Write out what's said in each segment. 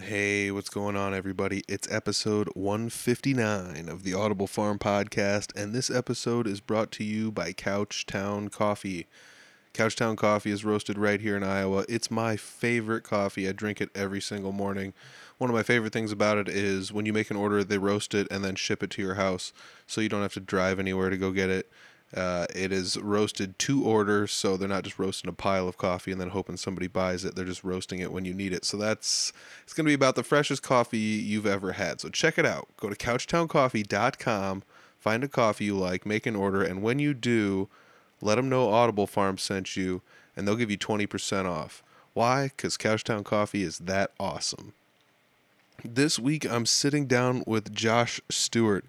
Hey, what's going on, everybody? It's episode 159 of the Audible Farm Podcast, and this episode is brought to you by Couchtown Coffee. Couchtown Coffee is roasted right here in Iowa. It's my favorite coffee. I drink it every single morning. One of my favorite things about it is when you make an order, they roast it and then ship it to your house, so you don't have to drive anywhere to go get it. Uh, it is roasted to order, so they're not just roasting a pile of coffee and then hoping somebody buys it. They're just roasting it when you need it. So that's it's going to be about the freshest coffee you've ever had. So check it out. Go to couchtowncoffee.com, find a coffee you like, make an order, and when you do, let them know Audible Farm sent you, and they'll give you 20% off. Why? Because Couchtown Coffee is that awesome. This week, I'm sitting down with Josh Stewart.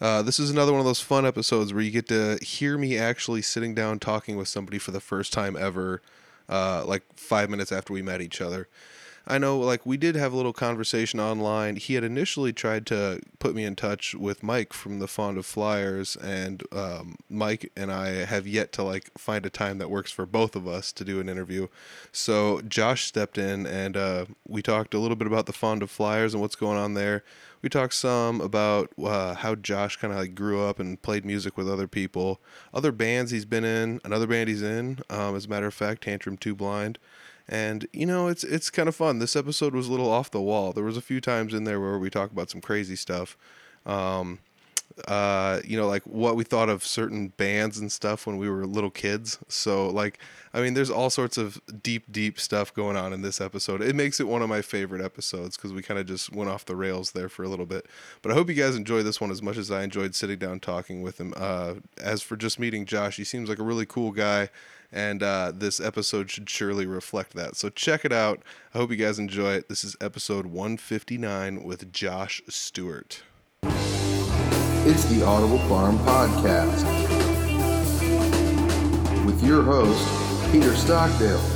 Uh, this is another one of those fun episodes where you get to hear me actually sitting down talking with somebody for the first time ever, uh, like five minutes after we met each other. I know, like, we did have a little conversation online. He had initially tried to put me in touch with Mike from the Fonda Flyers, and um, Mike and I have yet to, like, find a time that works for both of us to do an interview. So Josh stepped in, and uh, we talked a little bit about the Fonda Flyers and what's going on there. We talked some about uh, how Josh kind of like grew up and played music with other people, other bands he's been in, another band he's in. Um, as a matter of fact, Tantrum Two Blind, and you know it's it's kind of fun. This episode was a little off the wall. There was a few times in there where we talk about some crazy stuff. Um, uh, you know, like what we thought of certain bands and stuff when we were little kids. So, like, I mean, there's all sorts of deep, deep stuff going on in this episode. It makes it one of my favorite episodes because we kind of just went off the rails there for a little bit. But I hope you guys enjoy this one as much as I enjoyed sitting down talking with him. Uh, as for just meeting Josh, he seems like a really cool guy. And uh, this episode should surely reflect that. So check it out. I hope you guys enjoy it. This is episode 159 with Josh Stewart. It's the Audible Farm Podcast with your host, Peter Stockdale.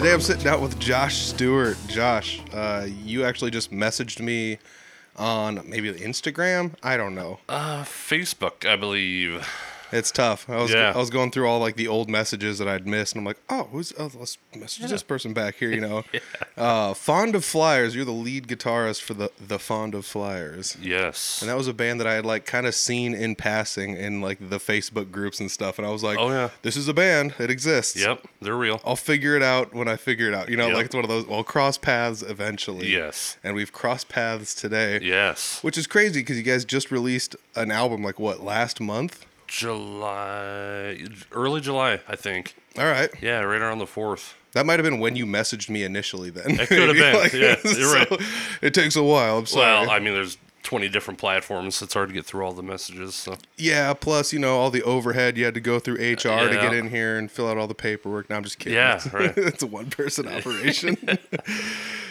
Today I'm sitting out with Josh Stewart. Josh, uh, you actually just messaged me on maybe Instagram. I don't know. Uh, Facebook, I believe. It's tough. I was Yeah. I was going through all like the old messages that I'd missed, and I'm like, oh, who's? Oh, let's message this person back here. You know, uh, Fonda Flyers. You're the lead guitarist for the the Fonda Flyers. Yes. And that was a band that I had like kind of seen in passing in like the Facebook groups and stuff. And I was like, Oh, yeah. this is a band. It exists. Yep, they're real. I'll figure it out when I figure it out. You know, Yep. like it's one of those. We'll cross paths eventually. Yes. And we've crossed paths today. Yes. Which is crazy because you guys just released an album like what last month? July, early July, I think. All right. Yeah, right around the fourth. That might have been when you messaged me initially. Then It could have been. Yeah, you're right. It takes a while. I'm sorry. Well, I mean, there's 20 different platforms. It's hard to get through all the messages. So yeah. Plus, you know, all the overhead you had to go through HR to get in here and fill out all the paperwork. Now I'm just kidding. Yeah, right. it's a one person operation.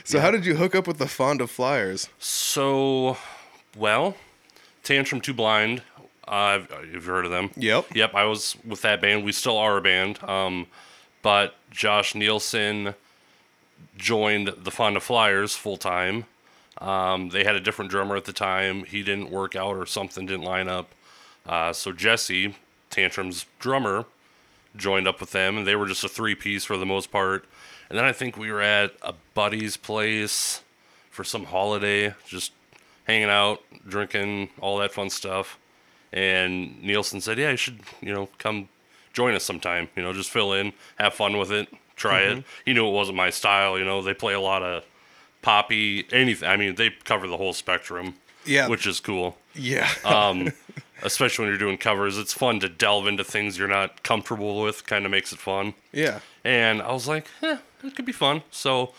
so, how did you hook up with the Fond of Flyers? So, well, Tantrum Too Blind. Uh, you've heard of them? Yep. Yep. I was with that band. We still are a band. Um, but Josh Nielsen joined the Fonda Flyers full time. Um, they had a different drummer at the time. He didn't work out or something didn't line up. Uh, so Jesse, Tantrum's drummer, joined up with them, and they were just a three piece for the most part. And then I think we were at a buddy's place for some holiday, just hanging out, drinking, all that fun stuff. And Nielsen said, "Yeah, you should, you know, come join us sometime. You know, just fill in, have fun with it, try it." He knew it wasn't my style. You know, they play a lot of poppy, anything. I mean, they cover the whole spectrum. Yeah. which is cool. Yeah. Um, especially when you're doing covers, it's fun to delve into things you're not comfortable with. Kind of makes it fun. yeah. And I was like, eh, it could be fun. So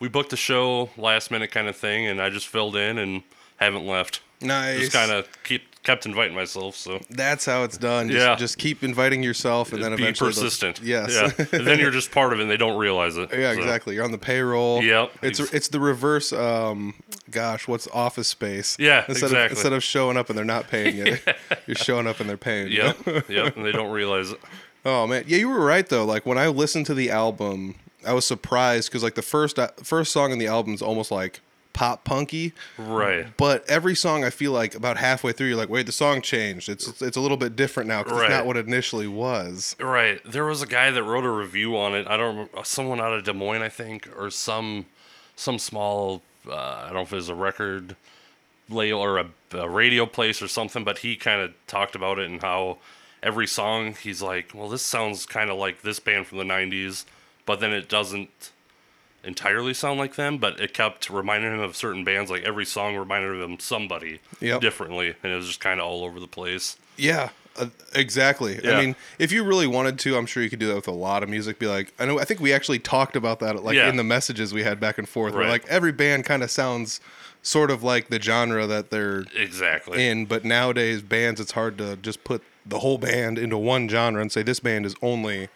we booked the show last minute kind of thing, and I just filled in and haven't left. Nice. Just kind of keep kept inviting myself. So That's how it's done. Just, Yeah. just keep inviting yourself, and then be eventually persistent. yes. Yeah. and then you're just part of it, and they don't realize it. Yeah, So, exactly. You're on the payroll. Yep. It's it's the reverse. Um, gosh, what's Office Space? Yeah, Instead of exactly. instead of showing up and they're not paying you, you're showing up and they're paying. you. Yep. yep. And they don't realize it. Oh man, yeah, you were right though. Like when I listened to the album, I was surprised because like the first uh, first song in the album is almost like pop punky. Right. But every song, I feel like about halfway through, you're like, wait, the song changed. It's it's a little bit different now because Right. it's not what it initially was. Right. There was a guy that wrote a review on it. I don't remember, someone out of Des Moines, I think, or some some small. Uh, I don't know if it was a record label or a, a radio place or something, but he kind of talked about it and how every song he's like, well, this sounds kind of like this band from the '90s, but then it doesn't entirely sound like them. But it kept reminding him of certain bands. Like every song reminded him of somebody Yep. differently, and it was just kind of all over the place. Yeah, uh, exactly. Yeah. I mean, if you really wanted to, I'm sure you could do that with a lot of music. Be like, I know, I think we actually talked about that, like Yeah. in the messages we had back and forth. Where like every band kind of sounds sort of like the genre that they're Exactly. in, but nowadays bands, it's hard to just put the whole band into one genre and say this band is only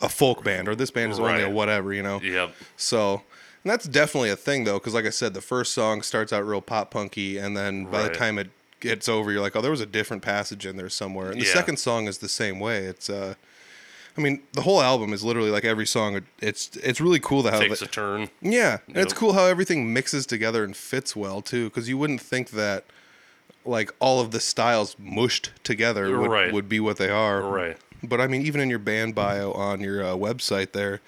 a folk band or this band is only a whatever, you know. Yep. So, and that's definitely a thing though, because like I said, the first song starts out real pop punky, and then by the time it gets over, you're like, oh, there was a different passage in there somewhere. And the Yeah. second song is the same way. It's, uh, I mean, the whole album is literally like every song. It's it's really cool to how Takes the- a turn. yeah, and it's cool how everything mixes together and fits well too, because you wouldn't think that like all of the styles mushed together would, Right. would be what they are. Right. But I mean, even in your band bio on your uh, website there,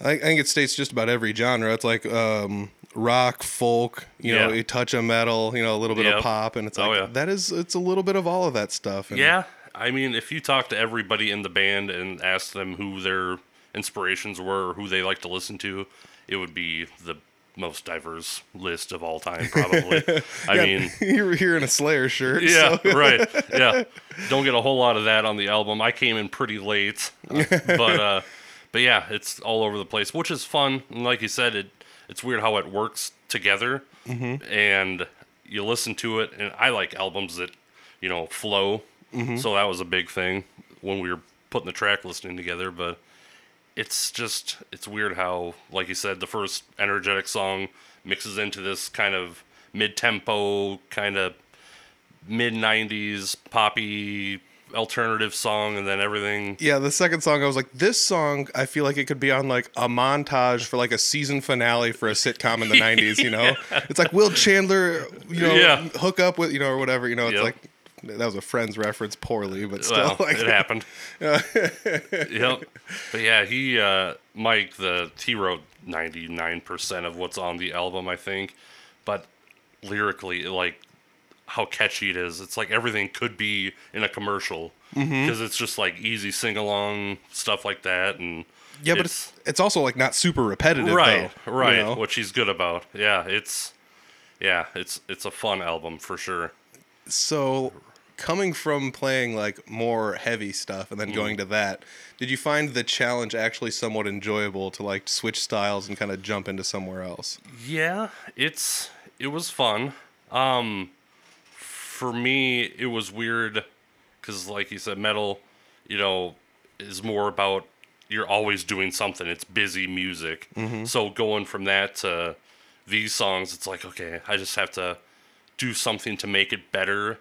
I, I think it states just about every genre. It's like um, rock, folk, you know, a touch of metal, you know, a little bit of pop, and it's Oh, yeah. that is it's a little bit of all of that stuff. And Yeah, I mean, if you talk to everybody in the band and ask them who their inspirations were or who they like to listen to, it would be the most diverse list of all time, probably. I Yeah, mean, you're here in a Slayer shirt. yeah, so- right. Yeah, don't get a whole lot of that on the album. I came in pretty late, uh, but uh, but yeah, it's all over the place, which is fun. And like you said, it it's weird how it works together, and you listen to it. And I like albums that you know flow, so that was a big thing when we were putting the track listing together. But it's just it's weird how, like you said, the first energetic song mixes into this kind of mid-tempo kind of mid 90s poppy alternative song and then everything Yeah, the second song, I was like, this song, I feel like it could be on like a montage for like a season finale for a sitcom in the 90s, you know? It's like Will Chandler, you know, Yeah. hook up with, you know, or whatever, you know, it's Yep. like, that was a friend's reference poorly, but still, well like, it happened yep. But yeah he uh mike the he wrote 99% of what's on the album i think. But lyrically like how catchy it is. It's like everything could be in a commercial. Because Mm-hmm. it's just like easy sing-along stuff like that and yeah, but it's, it's also like not super repetitive, right though, right you know? which he's good about. Yeah it's yeah it's it's a fun album for sure. So, coming from playing like more heavy stuff and then Mm. going to that, did you find the challenge actually somewhat enjoyable to like switch styles and kind of jump into somewhere else? Yeah, it's it was fun. Um for me it was weird cuz like you said metal, you know, is more about you're always doing something. It's busy music. So going from that to these songs it's like okay, I just have to do something to make it better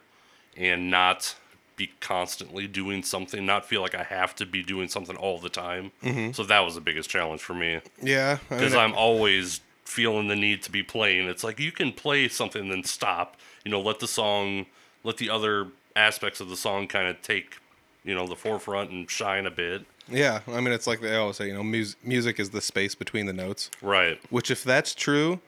and not be constantly doing something, not feel like I have to be doing something all the time. Mm-hmm. So that was the biggest challenge for me Yeah, I because mean, I'm always feeling the need to be playing. It's like you can play something and then stop. You know, let the song, let the other aspects of the song kind of take, you know, the forefront and shine a bit. Yeah, I mean, it's like they always say, you know, mus- music is the space between the notes. Right. Which, if that's true,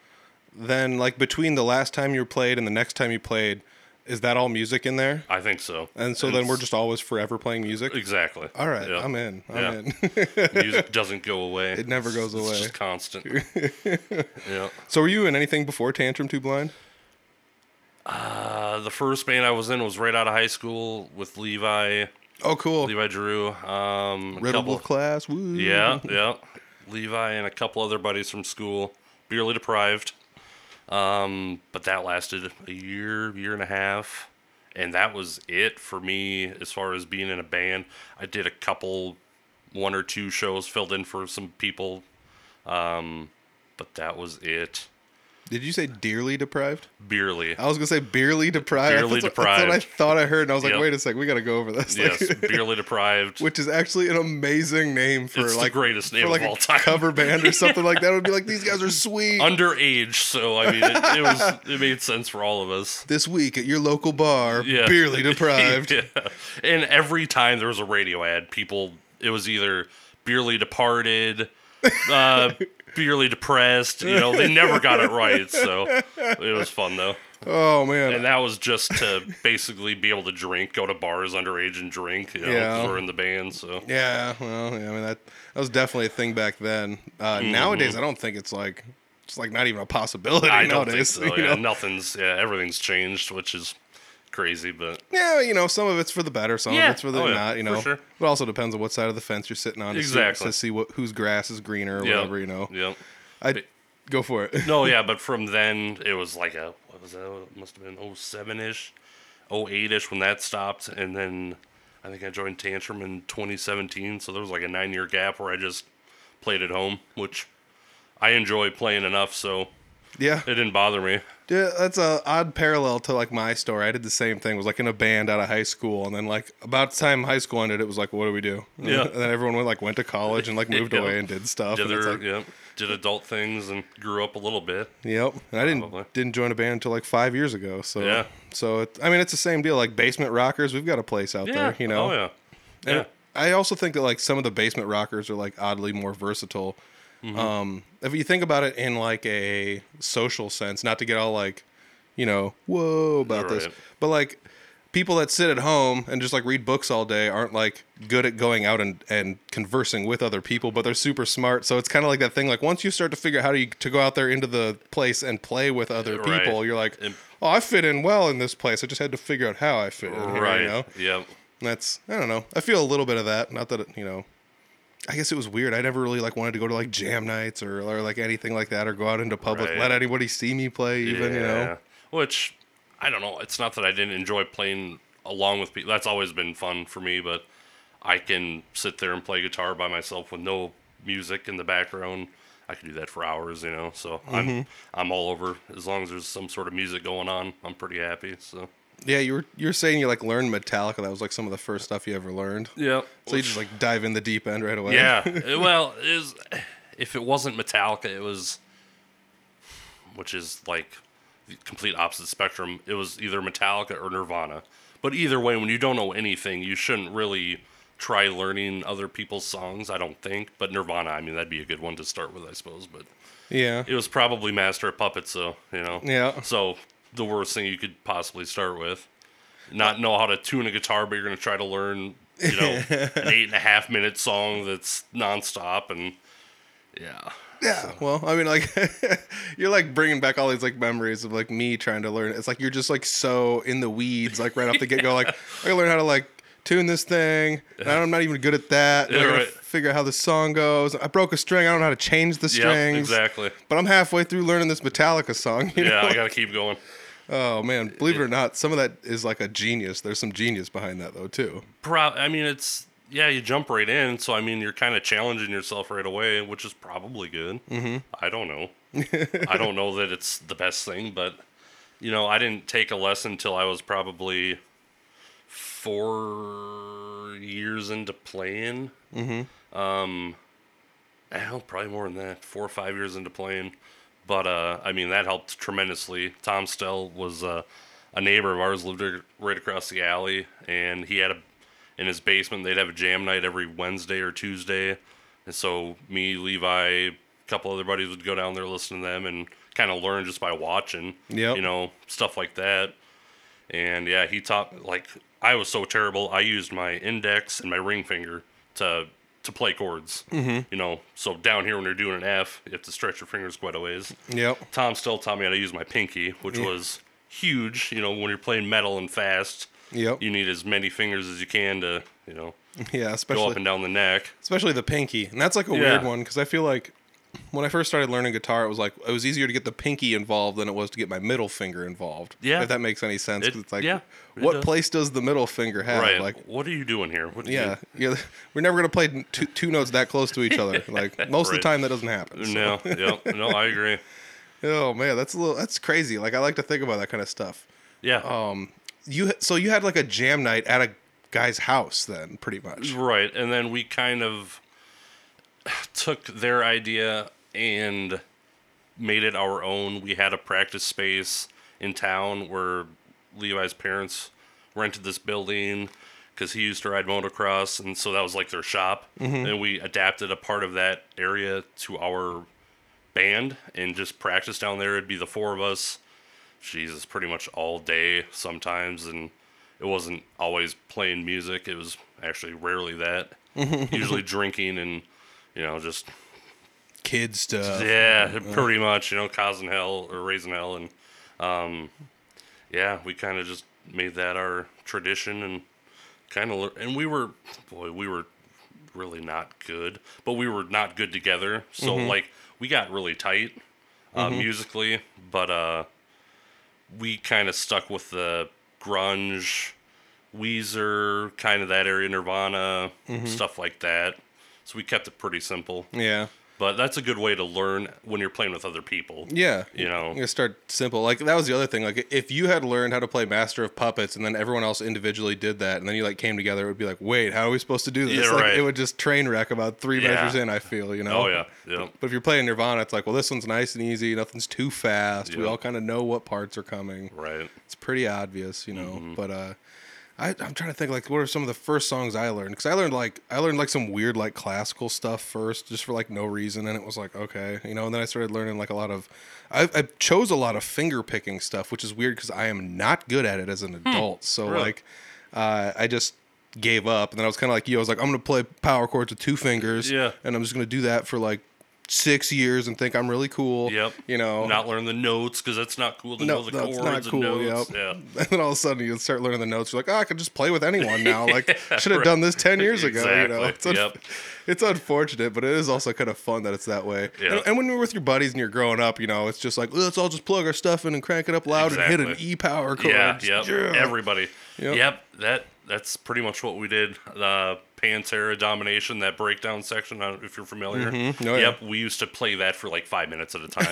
then like between the last time you played and the next time you played, is that all music in there? I think so. And so then we're just always forever playing music. exactly. All right, Yeah. I'm in. I'm Yeah. in. Music doesn't go away. It never goes away. It's just constant. yeah. so, were you in anything before Tantrum Too Blind? Uh, the first band I was in was right out of high school with Levi, Oh, cool. Levi Drew. Um, Riddle class. Woo. Yeah, yeah. Levi and a couple other buddies from school, barely deprived. Um, but that lasted a year, year and a half, and that was it for me as far as being in a band. I did a couple, one or two shows, filled in for some people, um, but that was it. Did you say dearly deprived? Beerly. I was gonna say beerly deprived. Beerly that's, what, that's what I thought I heard, and I was like, Yep. wait a sec, we gotta go over this. Yes, Like- Beerly deprived. which is actually an amazing name for It's the like greatest name for like of a all time. cover band or something like that. It would be like these guys are sweet. Underage, so I mean, it, it was it made sense for all of us. this week at your local bar, Yeah, beerly deprived. yeah. And every time there was a radio ad, people it was either Beerly departed, uh, Beerly depressed. You know, they never got it right. So it was fun though. Oh man, And that was just to basically be able to drink, go to bars underage and drink. You know, Yeah. we're in the band, so yeah. Well, yeah, I mean that that was definitely a thing back then. Uh, Nowadays, I don't think it's like it's like not even a possibility Mm-hmm. I don't think nowadays. so. Yeah, know? nothing's yeah, everything's changed, which is crazy, but Yeah, you know, some of it's for the better, some Yeah. of it's for the Oh, yeah, not. You know, sure. but also depends on what side of the fence you're sitting on. To Exactly. See, to see what whose grass is greener or yeah, whatever. You know, yeah. I go for it. No, yeah, but from then it was like a what was that? It must have been 07 ish, 08 ish when that stopped, and then I think I joined Tantrum in 2017. So there was like a nine year gap where I just played at home, which I enjoy playing enough, so yeah, it didn't bother me. Yeah, that's a odd parallel to like my story. I did the same thing. Was like in a band out of high school, and then like about the time high school ended, it was like, what do we do? Yeah. And then everyone went like went to college and like moved Yeah. away and did stuff. Did and their, like, yeah, did adult things and grew up a little bit. Yep. And I didn't Probably. didn't join a band until like five years ago. So Yeah. So it, I mean, it's the same deal. Like basement rockers, we've got a place out Yeah, there. You know. Oh yeah. And Yeah. I also think that like some of the basement rockers are like oddly more versatile. Um, if you think about it in like a social sense, not to get all like, you know, whoa about this, but like people that sit at home and just like read books all day aren't like good at going out and, and conversing with other people, but they're super smart. So it's kind of like that thing. Like once you start to figure out how to to go out there into the place and play with other Right. people, you're like, oh, I fit in well in this place. I just had to figure out how I fit in. Here, Right. You know? Yeah. That's I don't know. I feel a little bit of that. Not that it, you know. I guess it was weird. I never really like wanted to go to like jam nights or, or like anything like that or go out into public. Right. Let anybody see me play. Even you know. Which I don't know. It's not that I didn't enjoy playing along with people. That's always been fun for me. But I can sit there and play guitar by myself with no music in the background. I can do that for hours, you know. So Mm-hmm. I'm I'm all over as long as there's some sort of music going on. I'm pretty happy. So Yeah, you were you were saying you like learned Metallica. That was like some of the first stuff you ever learned. yeah. So you just like dive in the deep end right away. Yeah. well, it was, if it wasn't Metallica, it was, which is like the complete opposite spectrum. It was either Metallica or Nirvana. But either way, when you don't know anything, you shouldn't really try learning other people's songs. I don't think. But Nirvana, I mean, that'd be a good one to start with, I suppose. But yeah. it was probably Master of Puppets, so You know. Yeah. So the worst thing you could possibly start with. Not know how to tune a guitar, but you're gonna try to learn, you know, an eight and a half minute song that's nonstop, and yeah, Yeah. Well, I mean, like, you're like bringing back all these like memories of like me trying to learn. It's like you're just like so in the weeds, like right off the get go. Like, I gotta learn how to like tune this thing. And I'm not even good at that. I Yeah, gotta right. figure out how the song goes. I broke a string. I don't know how to change the yeah, strings. exactly. But I'm halfway through learning this Metallica song. Yeah, know? I gotta keep going. Oh man, believe it or not, some of that is like a genius. There's some genius behind that though too. Pro- I mean, it's yeah, you jump right in, so I mean, you're kind of challenging yourself right away, which is probably good. Mm-hmm. I don't know. I don't know that it's the best thing, but you know, I didn't take a lesson till I was probably four years into playing. Mm-hmm. Um, hell, probably more than that. Four or five years into playing, but uh, I mean, that helped tremendously. Tom Stell was uh, a neighbor of ours, lived right- across the alley, and he had a in his basement. They'd have a jam night every Wednesday or Tuesday, and so me, Levi, a couple other buddies would go down there, listen to them, and kind of learn just by watching. Yep. You know, stuff like that. And yeah, he taught like I was so terrible. I used my index and my ring finger to to play chords. Mm-hmm. You know, so down here when you're doing an F, you have to stretch your fingers quite a ways. Yep. Tom Stell taught me how to use my pinky, which was huge. You know, when you're playing metal and fast, Yep. you need as many fingers as you can to, you know, Yeah, go up and down the neck. especially the pinky and that's like a Yeah. weird one because i feel like when i first started learning guitar it was like it was easier to get the pinky involved than it was to get my middle finger involved Yeah. if that makes any sense. It- it's like yeah, it what does. place does the middle finger have right. like what are you doing here? What do yeah, yeah, we're never gonna play two, two notes that close to each other. Like most of the time, that doesn't happen. So. no, yeah, no, I agree. Oh man, that's a little that's crazy. Like I like to think about that kind of stuff. Yeah. Um, you so you had like a jam night at a guy's house then, pretty much. Right, and then we kind of took their idea and made it our own. We had a practice space in town where Levi's parents rented this building because he used to ride motocross, and so that was like their shop. Mm-hmm. And we adapted a part of that area to our band and just practiced down there. It'd be the four of us. Jesus, pretty much all day sometimes, and it wasn't always playing music. It was actually rarely that. Mm-hmm. Usually drinking and you know just Kid stuff. yeah, pretty much you know causing hell or raising hell, and um, yeah, we kind of just made that our tradition and kind of and we were boy we were really not good, but we were not good together. So like we got really tight uh, musically, but uh, we kind of stuck with the grunge, Weezer, kind of that area, Nirvana, stuff like that. So we kept it pretty simple. Yeah. But that's a good way to learn when you're playing with other people. Yeah. You know. You start simple. Like that was the other thing. Like if you had learned how to play Master of Puppets and then everyone else individually did that and then you like came together, it would be like, wait, how are we supposed to do this? Yeah, like right. it would just train wreck about three Yeah. measures in, I feel, you know? Oh yeah, yeah, But if you're playing Nirvana, it's like, well, this one's nice and easy. Nothing's too fast. We all kind of know what parts are coming. right. It's pretty obvious, you know. Mm-hmm. But uh, I, I'm trying to think like, what are some of the first songs I learned? Because I learned like I learned like some weird like classical stuff first, just for like no reason, and it was like okay, you know. And then I started learning like a lot of, I, I chose a lot of finger picking stuff, which is weird because I am not good at it as an adult. So Really? like, uh, I just gave up, and then I was kind of like you. I was like, I'm gonna play power chords with two fingers, Yeah. and I'm just gonna do that for like six years and think I'm really cool. Yep. You know, Not learn the notes because that's not cool to no, know the that's chords not cool. and notes. Yep. Yeah. And then all of a sudden you start learning the notes. You're like, oh, I could just play with anyone now. Like, Yeah, should have right. done this ten years ago. You know, it's, Exactly. un- Yep. it's unfortunate, but it is also kind of fun that it's that way. Yeah. And, and when you're with your buddies and you're growing up, you know, it's just like, let's all just plug our stuff in and crank it up loud and hit an E power chord. Yeah, Just, yep. Everybody. Yep. Yep. That that's pretty much what we did. The Pantera Domination, that breakdown section. I don't know if you're familiar. Mhm. Oh, yeah. yep. We used to play that for like five minutes at a time.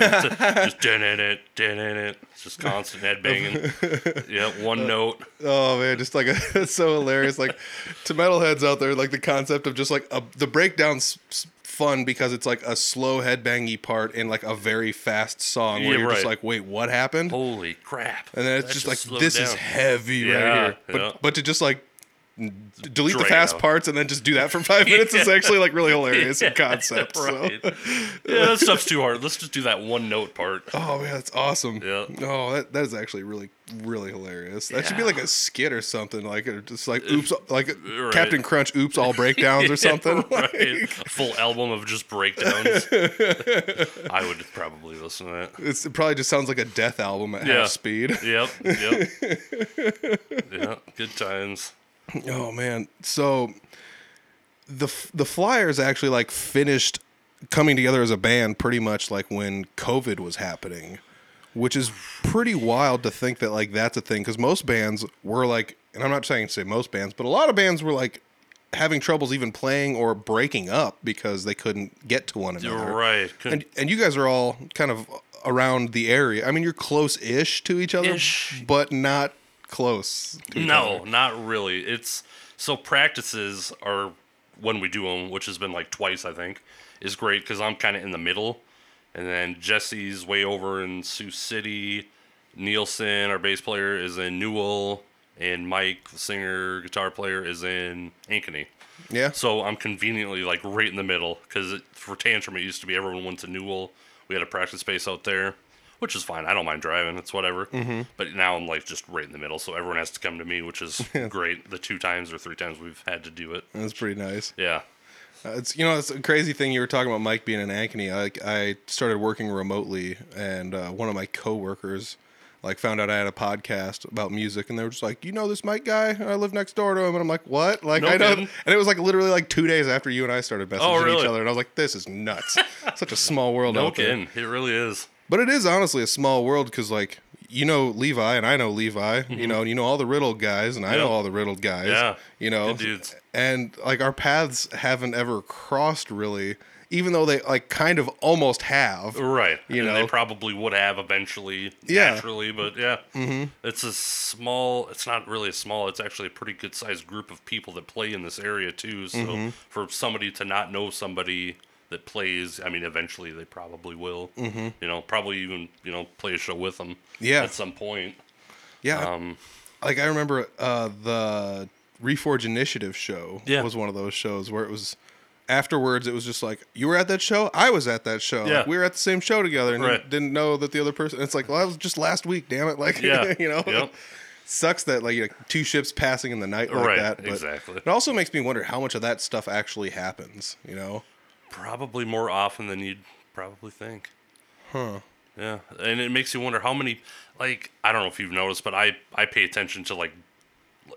just din in it, din in it. It's just constant head banging. yep. Uh, One note. Oh man, just like a, it's so hilarious. Like to metalheads out there, like the concept of just like a, the breakdown's s- fun because it's like a slow headbangy part in like a very fast song where Yeah, you're just right. like, wait, what happened? Holy crap. And then it's That just like this is heavy Yeah, right here. But yeah. but to just like delete the fast parts and then just do that for five minutes is actually like really hilarious in concept. Right. So. yeah, that stuff's too hard. Let's just do that one note part. Oh man, that's awesome. Yeah. Oh, that, that is actually really really hilarious. That should be like a skit or something. Like or just like oops, like Right. Captain Crunch oops all breakdowns or something. right. Like, A full album of just breakdowns. I would probably listen to that. it's, it probably just sounds like a death album at Yeah. half speed. Yep. Yep. yeah. Good times. Oh man, so the the Flyers actually like finished coming together as a band pretty much like when COVID was happening, which is pretty wild to think that like that's a thing because most bands were like, and I'm not saying to say most bands, but a lot of bands were like having troubles even playing or breaking up because they couldn't get to one another. You're right. And and you guys are all kind of around the area. I mean, you're close-ish to each other, Ish. but not close. No, other. not really. It's so practices are when we do them, which has been like twice, I think, is great because I'm kind of in the middle, and then Jesse's way over in Sioux City. Nielsen, our bass player, is in Newell, and Mike, the singer, guitar player, is in Ankeny. Yeah. So I'm conveniently like right in the middle because for Tantrum it used to be everyone went to Newell. We had a practice space out there, which is fine. I don't mind driving. It's whatever. Mm-hmm. But now I'm like just right in the middle, so everyone has to come to me, which is great. The two times or three times we've had to do it. That's pretty nice. Yeah. Uh, it's you know it's a crazy thing you were talking about Mike being in Ankeny. I I started working remotely, and uh, one of my coworkers like found out I had a podcast about music, and they were just like, "You know this Mike guy? I live next door to him." And I'm like, "What?" Like No I kidding. and it was like literally like two days after you and I started messaging Oh, really? each other, and I was like, "This is nuts! Such a small world No out there." It really is. But it is honestly a small world because like you know Levi and I know Levi, you know, and you know all the riddled guys and I know Mm-hmm. All the riddled guys. Yeah. You know, and like our paths haven't ever crossed really even though they like kind of almost have. Right. You and know? they probably would have eventually, Yeah. naturally, but yeah, mm-hmm. it's a small. It's not really a small. It's actually a pretty good sized group of people that play in this area too. So Mm-hmm. for somebody to not know somebody that plays, I mean, eventually they probably will. Mm-hmm. You know, probably even you know play a show with them. Yeah. At some point. Yeah. Um, like I remember uh, the Reforge Initiative show Yeah. was one of those shows where it was afterwards it was just like you were at that show I was at that show Yeah. Like, we were at the same show together and you Right. didn't know that the other person it's like well that was just last week damn it like Yeah. you know Yep. sucks that like, like two ships passing in the night like Right, that but exactly. it also makes me wonder how much of that stuff actually happens you know Probably more often than you'd probably think. huh Yeah, and it makes you wonder how many. Like I don't know if you've noticed, but I I pay attention to like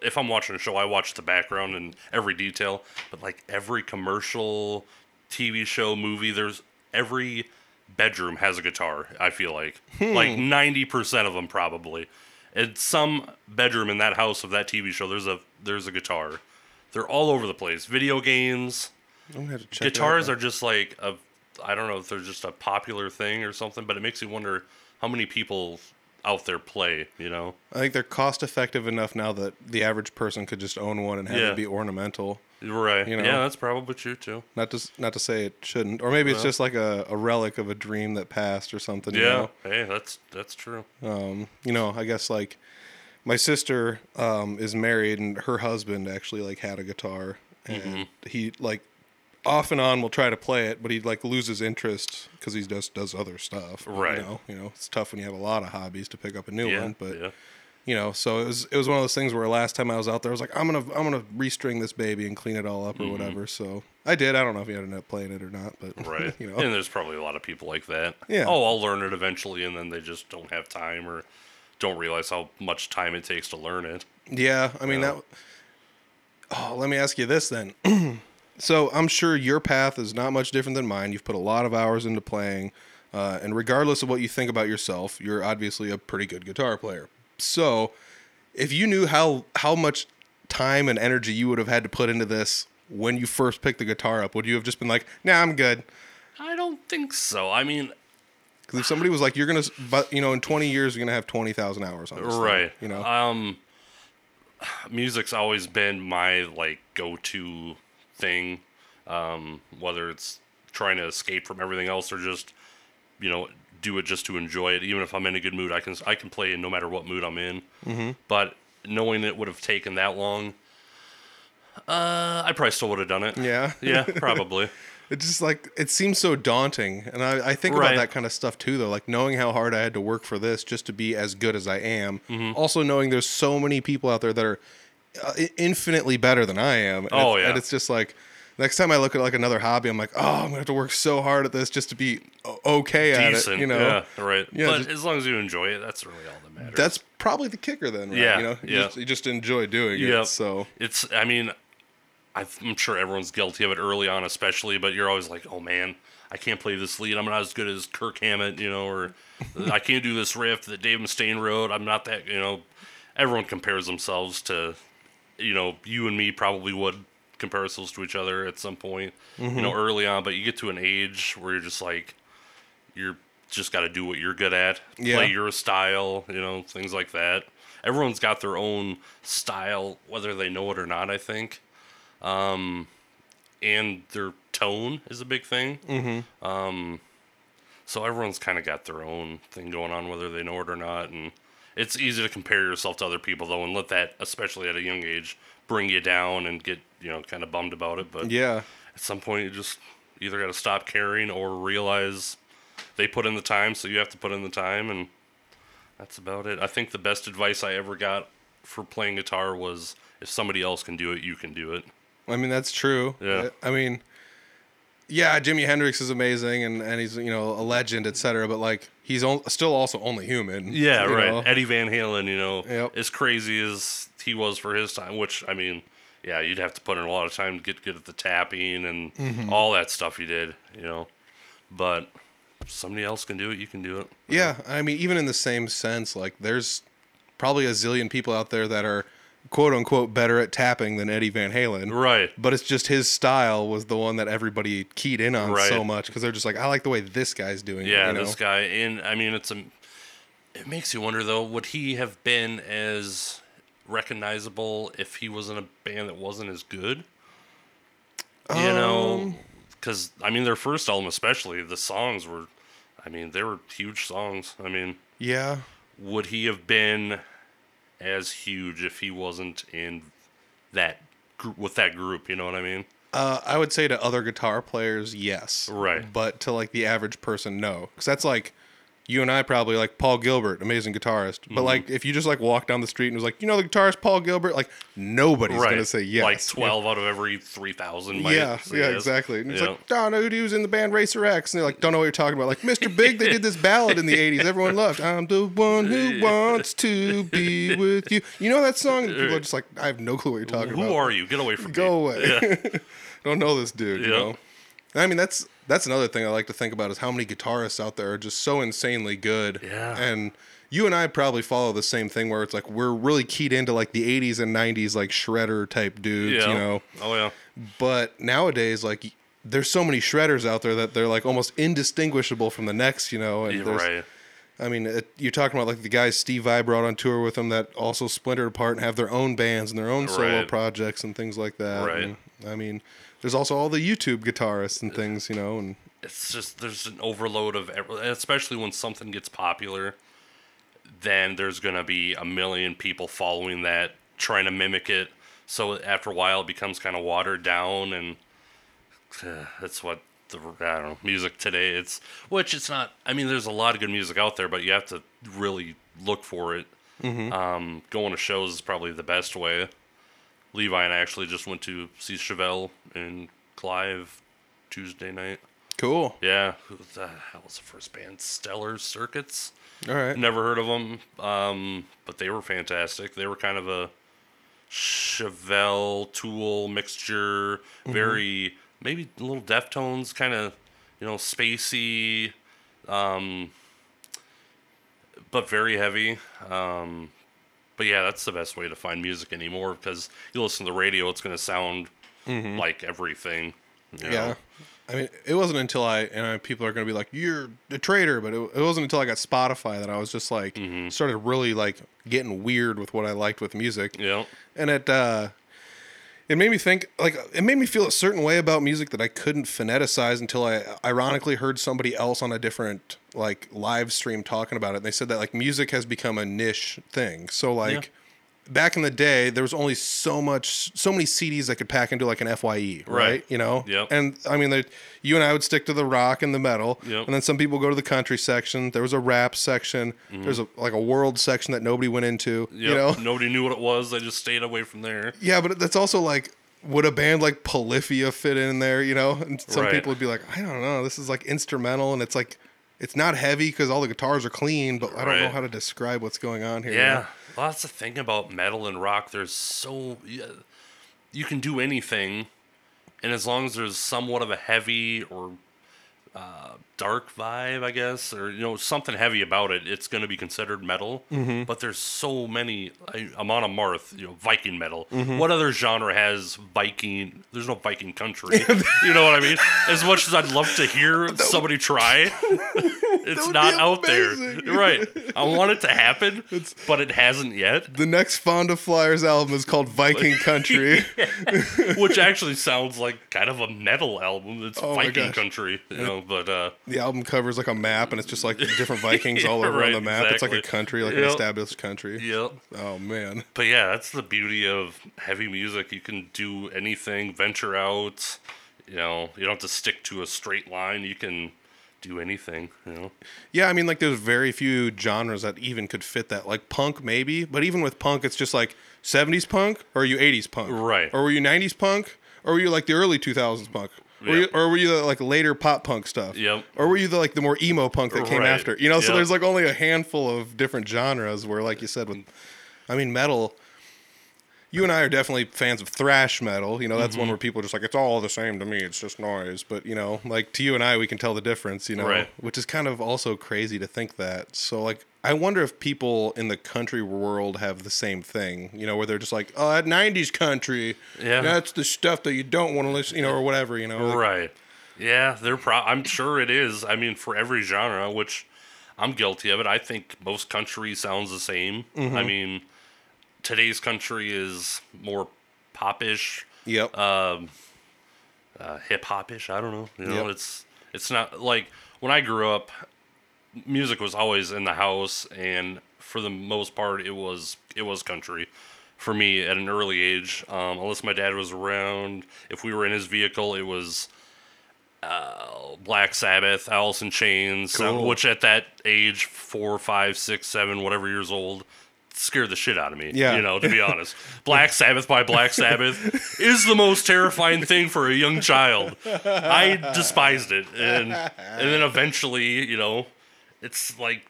if I'm watching a show, I watch the background and every detail. But like every commercial, TV show, movie, there's every bedroom has a guitar. I feel like hmm. like ninety percent of them probably. In some bedroom in that house of that TV show, there's a there's a guitar. They're all over the place. Video games I'm have to check guitars are just like a I don't know if they're just a popular thing or something, but it makes you wonder how many people out there play, you know? I think they're cost effective enough now that the average person could just own one and have Yeah. it be ornamental Right. You know? Yeah, that's probably true too. Not to not to say it shouldn't, or maybe it's just like a, a relic of a dream that passed or something. You Yeah. know? Hey, that's that's true. Um, you know, I guess like my sister um, is married, and her husband actually like had a guitar, and Mm-hmm. he like off and on will try to play it, but he like loses interest because he just does other stuff. Right. You know, you know, it's tough when you have a lot of hobbies to pick up a new Yeah. one, but yeah. you know, so it was it was one of those things where last time I was out there, I was like, I'm gonna I'm gonna restring this baby and clean it all up or whatever. So I did. I don't know if he ended up playing it or not, but Mm-hmm. Right. you know, And there's probably a lot of people like that. Yeah. Oh, I'll learn it eventually and then they just don't have time or don't realize how much time it takes to learn it. Yeah, I mean Yeah. that. Oh, let me ask you this then. so I'm sure your path is not much different than mine. You've put a lot of hours into playing, uh, and regardless of what you think about yourself, you're obviously a pretty good guitar player. So, if you knew how how much time and energy you would have had to put into this when you first picked the guitar up, would you have just been like, "Nah, I'm good"? I don't think so. I mean, Because if somebody was like, "You're gonna," but you know, in 20 years, you're gonna have 20,000 hours on this, thing," right. you know, Um music's always been my like go-to thing. Um whether it's trying to escape from everything else or just you know do it just to enjoy it even if I'm in a good mood I can I can play in no matter what mood I'm in. Mm-hmm. But knowing it would have taken that long uh, I probably still would have done it. yeah, Yeah, probably. It just like it seems so daunting, and I, I think Right. about that kind of stuff too. Though, like knowing how hard I had to work for this just to be as good as I am. Mm-hmm. Also knowing there's so many people out there that are Uh, infinitely better than I am. And Oh, it's, yeah. and it's just like next time I look at like another hobby, I'm like, oh, I'm gonna have to work so hard at this just to be o- okay at it. You know, Yeah, right. Yeah, but just- as long as you enjoy it, that's really all that matters. that's probably the kicker then. Right? Yeah, you know, you, yeah. just, you just enjoy doing Yep. it. So It's, I mean, I'm sure everyone's guilty of it early on, especially, but you're always like, oh man, I can't play this lead. I'm not as good as Kirk Hammett, you know, or I can't do this riff that Dave Mustaine wrote. I'm not that, you know, everyone compares themselves to, you know, you and me probably would compare ourselves to each other at some point, you know, early on, but you get to an age where you're just like, you're just got to do what you're good at, Yeah. play your style, you know, things like that. Everyone's got their own style, whether they know it or not. I think, um, and their tone is a big thing. Mm-hmm. Um, so everyone's kind of got their own thing going on, whether they know it or not, and it's easy to compare yourself to other people though, and let that, especially at a young age, bring you down and get you know kind of bummed about it. But yeah, at some point you just either got to stop caring or realize they put in the time so you have to put in the time and that's about it i think the best advice i ever got for playing guitar was if somebody else can do it you can do it I mean that's true. Yeah. I mean, yeah, Jimi Hendrix is amazing, and, and he's you know a legend, etc. But like he's on, still also only human. yeah right know? eddie van halen you know Yep. as crazy as he was for his time which i mean yeah you'd have to put in a lot of time to get good at the tapping and Mm-hmm. all that stuff he did you know but somebody else can do it you can do it Yeah, I mean, even in the same sense, like there's probably a zillion people out there that are quote unquote better at tapping than Eddie Van Halen. Right. But it's just his style was the one that everybody keyed in on Right. so much because they're just like, I like the way this guy's doing it. Yeah, you know? this guy. And I mean, it's a. It makes you wonder though, would he have been as recognizable if he was in a band that wasn't as good? You know, Um, because I mean, their first album, especially, the songs were, I mean, they were huge songs. I mean, Yeah. would he have been as huge if he wasn't in that group with that group? You know what I mean? Uh, I would say to other guitar players, yes. Right. But to like the average person, no. Because that's like you and I probably like Paul Gilbert, amazing guitarist. But Mm-hmm. like if you just like walk down the street and was like, you know, the guitarist Paul Gilbert, like nobody's right. gonna say yes. Like twelve out of every three thousand. Yeah, yeah, exactly. And it's Yeah. like, oh, no, was in the band Racer X. And they're like, don't know what you're talking about. Like, Mr. Big, they did this ballad in the 80s. Everyone loved, I'm the one who wants to be with you. You know that song? And people are just like, I have no clue what you're talking Who about. Who are you? Get away from Go me. Go away. don't know this dude, you Yeah. know? I mean, that's that's another thing I like to think about is how many guitarists out there are just so insanely good. Yeah. And you and I probably follow the same thing where it's like we're really keyed into like the 80s and 90s like shredder type dudes, Yeah. you know? Oh yeah. But nowadays, like, there's so many shredders out there that they're like almost indistinguishable from the next, you know. And Yeah, right. I mean, it, you're talking about like the guys Steve Vai brought on tour with him that also splintered apart and have their own bands and their own solo Right. projects and things like that. Right. And, I mean, there's also all the YouTube guitarists and things, you know. And It's just there's an overload of, especially when something gets popular, then there's gonna be a million people following that, trying to mimic it. So after a while, it becomes kind of watered down, and uh, that's what the I don't know music today. It's which it's not. I mean, there's a lot of good music out there, but you have to really look for it. Um, going to shows is probably the best way. Levi and I actually just went to see Chevelle in Clive Tuesday night. cool. Yeah, who the hell was the first band? Stellar Circuits. All right. Never heard of them, um, but they were fantastic. They were kind of a Chevelle Tool mixture, very maybe a little Deftones, kind of you know spacey, um, but very heavy. Um, but yeah, that's the best way to find music anymore because you listen to the radio, it's going to sound like everything. you know? Yeah. I mean, it wasn't until I and I, people are going to be like, "You're a traitor," but it, it wasn't until I got Spotify that I was just like started really like getting weird with what I liked with music. Yeah. and it uh it made me think like it made me feel a certain way about music that I couldn't phoneticize until I ironically heard somebody else on a different like live stream talking about it. And they said that like music has become a niche thing. So like back in the day there was only so much so many CDs that could pack into like an FYE, right? Right. You know? Yep. And I mean you and I would stick to the rock and the metal. Yep. And then some people go to the country section. There was a rap section. Mm-hmm. There's a like a world section that nobody went into. Yep. You know? Nobody knew what it was. They just stayed away from there. Yeah, but that's also like, would a band like Polyphia fit in there? You know, and some Right. people would be like, I don't know, this is like instrumental, and it's like, it's not heavy because all the guitars are clean, but I don't know how to describe what's going on here. you Yeah. know? Well, that's the thing about metal and rock. There's so you can do anything, and as long as there's somewhat of a heavy or uh, dark vibe, I guess, or you know something heavy about it, it's going to be considered metal. Mm-hmm. But there's so many. I, Amon Amarth, you know, Viking metal. Mm-hmm. What other genre has Viking? There's no Viking country. you know what I mean? As much as I'd love to hear somebody try, it's not out there. Right. I want it to happen, but it hasn't yet. The next Fonda Flyers album is called Viking Country. Which actually sounds like kind of a metal album. It's Oh Viking country, you know. But uh, the album covers like a map, and it's just like different Vikings all Yeah, over on the map. It's like a country, like an established country. yep. Oh man. But yeah, that's the beauty of heavy music. You can do anything, venture out. You know, you don't have to stick to a straight line. You can do anything. You know. Yeah, I mean, like there's very few genres that even could fit that. Like punk, maybe, but even with punk, it's just like 70s punk, or are you 80s punk, Right. Or were you 90s punk, or were you like the early 2000s punk, or, Yeah. you, or were you the like later pop punk stuff, Yep. Or were you the like the more emo punk that came Right. after? You know, so Yep. there's like only a handful of different genres where, like you said, with, I mean, metal. You and I are definitely fans of thrash metal. You know, that's Mm-hmm. one where people are just like, it's all the same to me. It's just noise. But, you know, like to you and I, we can tell the difference, you know, Right. which is kind of also crazy to think that. So, like, I wonder if people in the country world have the same thing, you know, where they're just like, oh, that 90s country, Yeah. that's the stuff that you don't want to listen, you know, or whatever, you know. like- Right. Yeah, they're pro- I'm sure it is. I mean, for every genre, which I'm guilty of it. I think most country sounds the same. Mm-hmm. I mean, today's country is more popish, Yep. um, uh, hip hopish. I don't know. You know, Yep. it's it's not like when I grew up, music was always in the house, and for the most part, it was it was country for me at an early age. Um, unless my dad was around, if we were in his vehicle, it was uh, Black Sabbath, Alice in Chains, um, which at that age, four, five, six, seven, whatever years old, scared the shit out of me. Yeah. You know, to be honest. Black Sabbath by Black Sabbath is the most terrifying thing for a young child. I despised it. And and then eventually, you know, it's like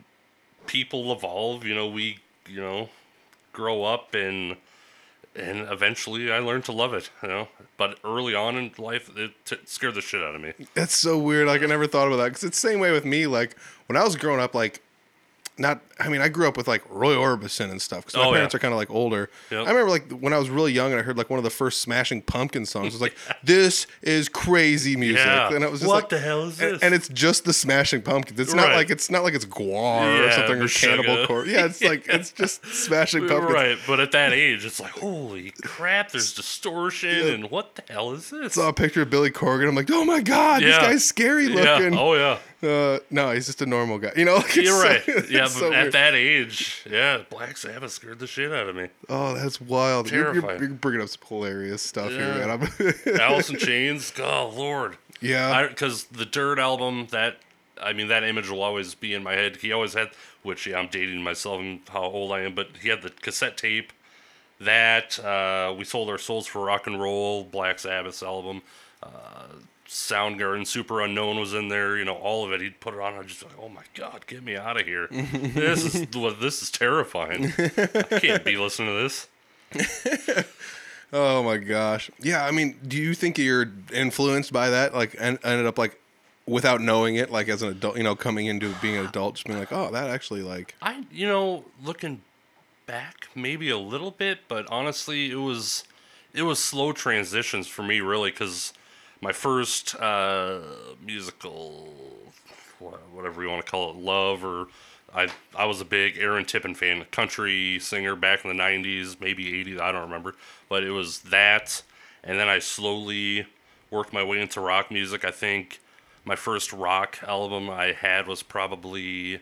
people evolve, you know, we, you know, grow up and and eventually I learned to love it, you know. But early on in life, it t- scared the shit out of me. That's so weird. Like I never thought about that because it's the same way with me. Like when I was growing up, like not. I mean, I grew up with like Roy Orbison and stuff because my Oh, yeah. parents are kind of like older. Yep. I remember like when I was really young and I heard like one of the first Smashing Pumpkin songs. I was like, "This is crazy music," Yeah. and it was just What like, the hell is this? And, it's just the Smashing Pumpkins. It's not Right. like it's not like it's GWAR or something or Meshuggah. Cannibal Corpse. Yeah, it's like it's just Smashing Pumpkins. Right, but at that age, it's like, holy crap, there's distortion, and what the hell is this? I Saw a picture of Billy Corgan. I'm like, "Oh my god, this guy's scary looking." Yeah. Oh yeah. Uh, no, he's just a normal guy. You know, like, You're so- right. it's Yeah, but so at that age, yeah, Black Sabbath scared the shit out of me. Oh, that's wild. You're, you're, Terrifying. you're bringing up some hilarious stuff Yeah. here, man. I'm- Alice in Chains. Oh Lord. yeah. Because the Dirt album, that I mean, that image will always be in my head. He always had, which yeah, I'm dating myself and how old I am, but he had the cassette tape. That uh, we sold our souls for rock and roll. Black Sabbath's album. Uh, Soundgarden, Superunknown was in there. You know, all of it. He'd put it on. I just like, oh my god, get me out of here. this is this is terrifying. I can't be listening to this. oh my gosh. Yeah. I mean, do you think you're influenced by that? Like, and ended up like without knowing it, like as an adult, you know, coming into being an adult, just being like, oh, that actually like, I, you know, looking back, maybe a little bit, but honestly, it was, it was slow transitions for me, really, because my first uh, musical, whatever you want to call it, love, or I, I was a big Aaron Tippin fan, country singer back in the '90s, maybe '80s, I don't remember, but it was that, and then I slowly worked my way into rock music. I think my first rock album I had was probably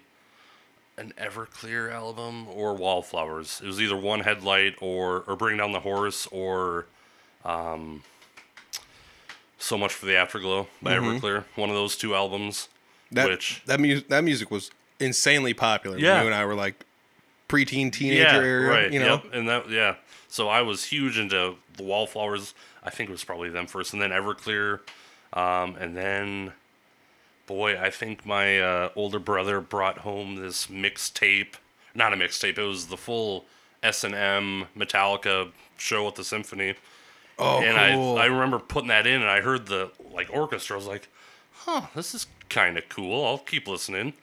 an Everclear album or Wallflowers. It was either One Headlight or or Bring Down the Horse or um, So Much for the Afterglow by Everclear. One of those two albums. that, which that music, that music was insanely popular. Yeah. You and I were like preteen, teenager yeah, area, right. you know? Yep. And that yeah. So I was huge into the Wallflowers. I think it was probably them first, and then Everclear, um, and then. Boy, I think my uh, older brother brought home this mixtape. Not a mixtape. It was the full S and M Metallica show at the symphony. Oh, and cool. I I remember putting that in, and I heard the like orchestra. I was like, "Huh, this is kind of cool. I'll keep listening."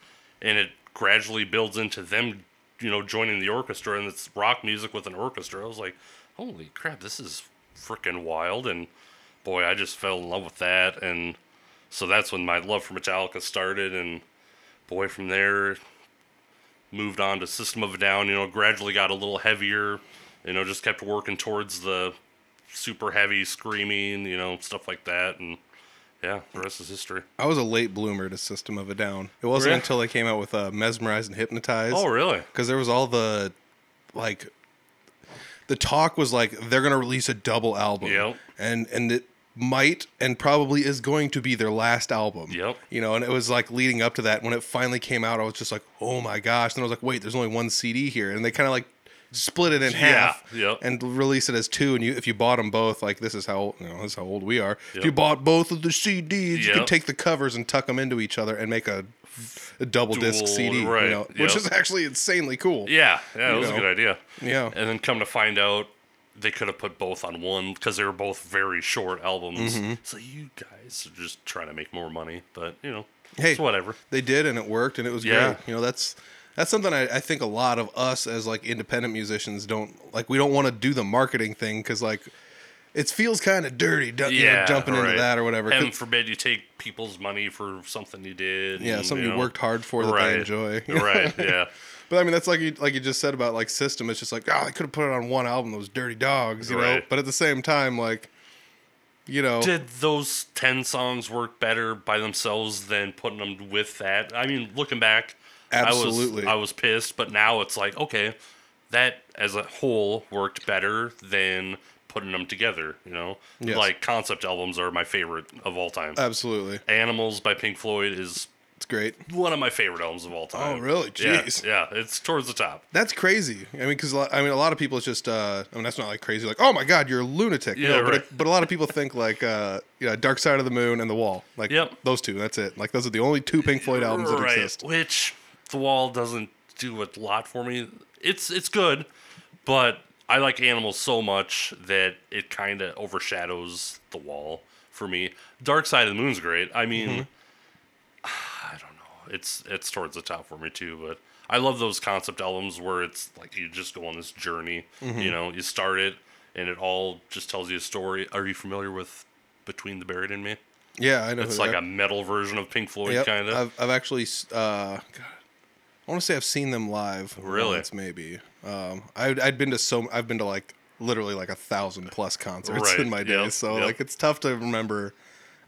And it gradually builds into them, you know, joining the orchestra, and it's rock music with an orchestra. I was like, "Holy crap, this is freaking wild!" And boy, I just fell in love with that, and so that's when my love for Metallica started. And boy, from there, moved on to System of a Down. You know, gradually got a little heavier. You know, just kept working towards the super heavy screaming, you know, stuff like that, and yeah, the rest is history. I was a late bloomer to System of a Down. It wasn't Really? until they came out with uh, Mesmerize and Hypnotize. Oh, really? because there was all the like the talk was like they're gonna release a double album Yep. and and it might and probably is going to be their last album Yep. you know and it was like leading up to that when it finally came out i was just like oh my gosh and i was like wait there's only one cd here and they kind of like split it in half yep. and release it as two and you if you bought them both like this is how you know this is how old we are if you bought both of the cds you could take the covers and tuck them into each other and make a, a double disc cd right, you know, which yep. is actually insanely cool Yeah, yeah, it was know. a good idea. Yeah. And then come to find out, they could have put both on one because they were both very short albums. Mm-hmm. So you guys are just trying to make more money, but you know, Hey. it's whatever. they did and it worked and it was Yeah. great you know that's that's something I, I think a lot of us as like independent musicians don't like. We don't want to do the marketing thing because like it feels kind of dirty, du- you know, Yeah, jumping into that or whatever. Heaven forbid you take people's money for something you did. yeah, and, something you, know. worked hard for that right. they enjoy. right. Yeah. But I mean, that's like you like you just said about like System. It's just like, oh, they could have put it on one album. Those dirty dogs, you know. But at the same time, like, you know, Did those ten songs work better by themselves than putting them with that? I mean, looking back, Absolutely. I was I was pissed, but now it's like okay, that as a whole worked better than putting them together. You know, Yes. like concept albums are my favorite of all time. absolutely, Animals by Pink Floyd is it's great. one of my favorite albums of all time. Oh, really? Jeez. Yeah, it's towards the top. That's crazy. I mean, because I mean, a lot of people it's just. Uh, I mean, that's not like crazy. Like, oh my god, you're a lunatic. Yeah, no, but right. it, but a lot of people think like, uh, you know, Dark Side of the Moon and The Wall. Like, Yep. those two. That's it. Like, those are the only two Pink Floyd albums that exist. Which The Wall doesn't do a lot for me. It's it's good, but I like Animals so much that it kind of overshadows The Wall for me. Dark Side of the Moon's great. I mean, Mm-hmm. I don't know. It's it's towards the top for me too, but I love those concept albums where it's like you just go on this journey. Mm-hmm. You know, you start it and it all just tells you a story. Are you familiar with Between the Buried and Me? Yeah, I know. It's like a metal version of Pink Floyd, Yep, kind of. I've, I've actually, uh, God, I want to say I've seen them live. Really? Once, maybe. Um, I, I'd been to so, I've been to like literally like a thousand plus concerts Right, in my day, yep, so yep. like it's tough to remember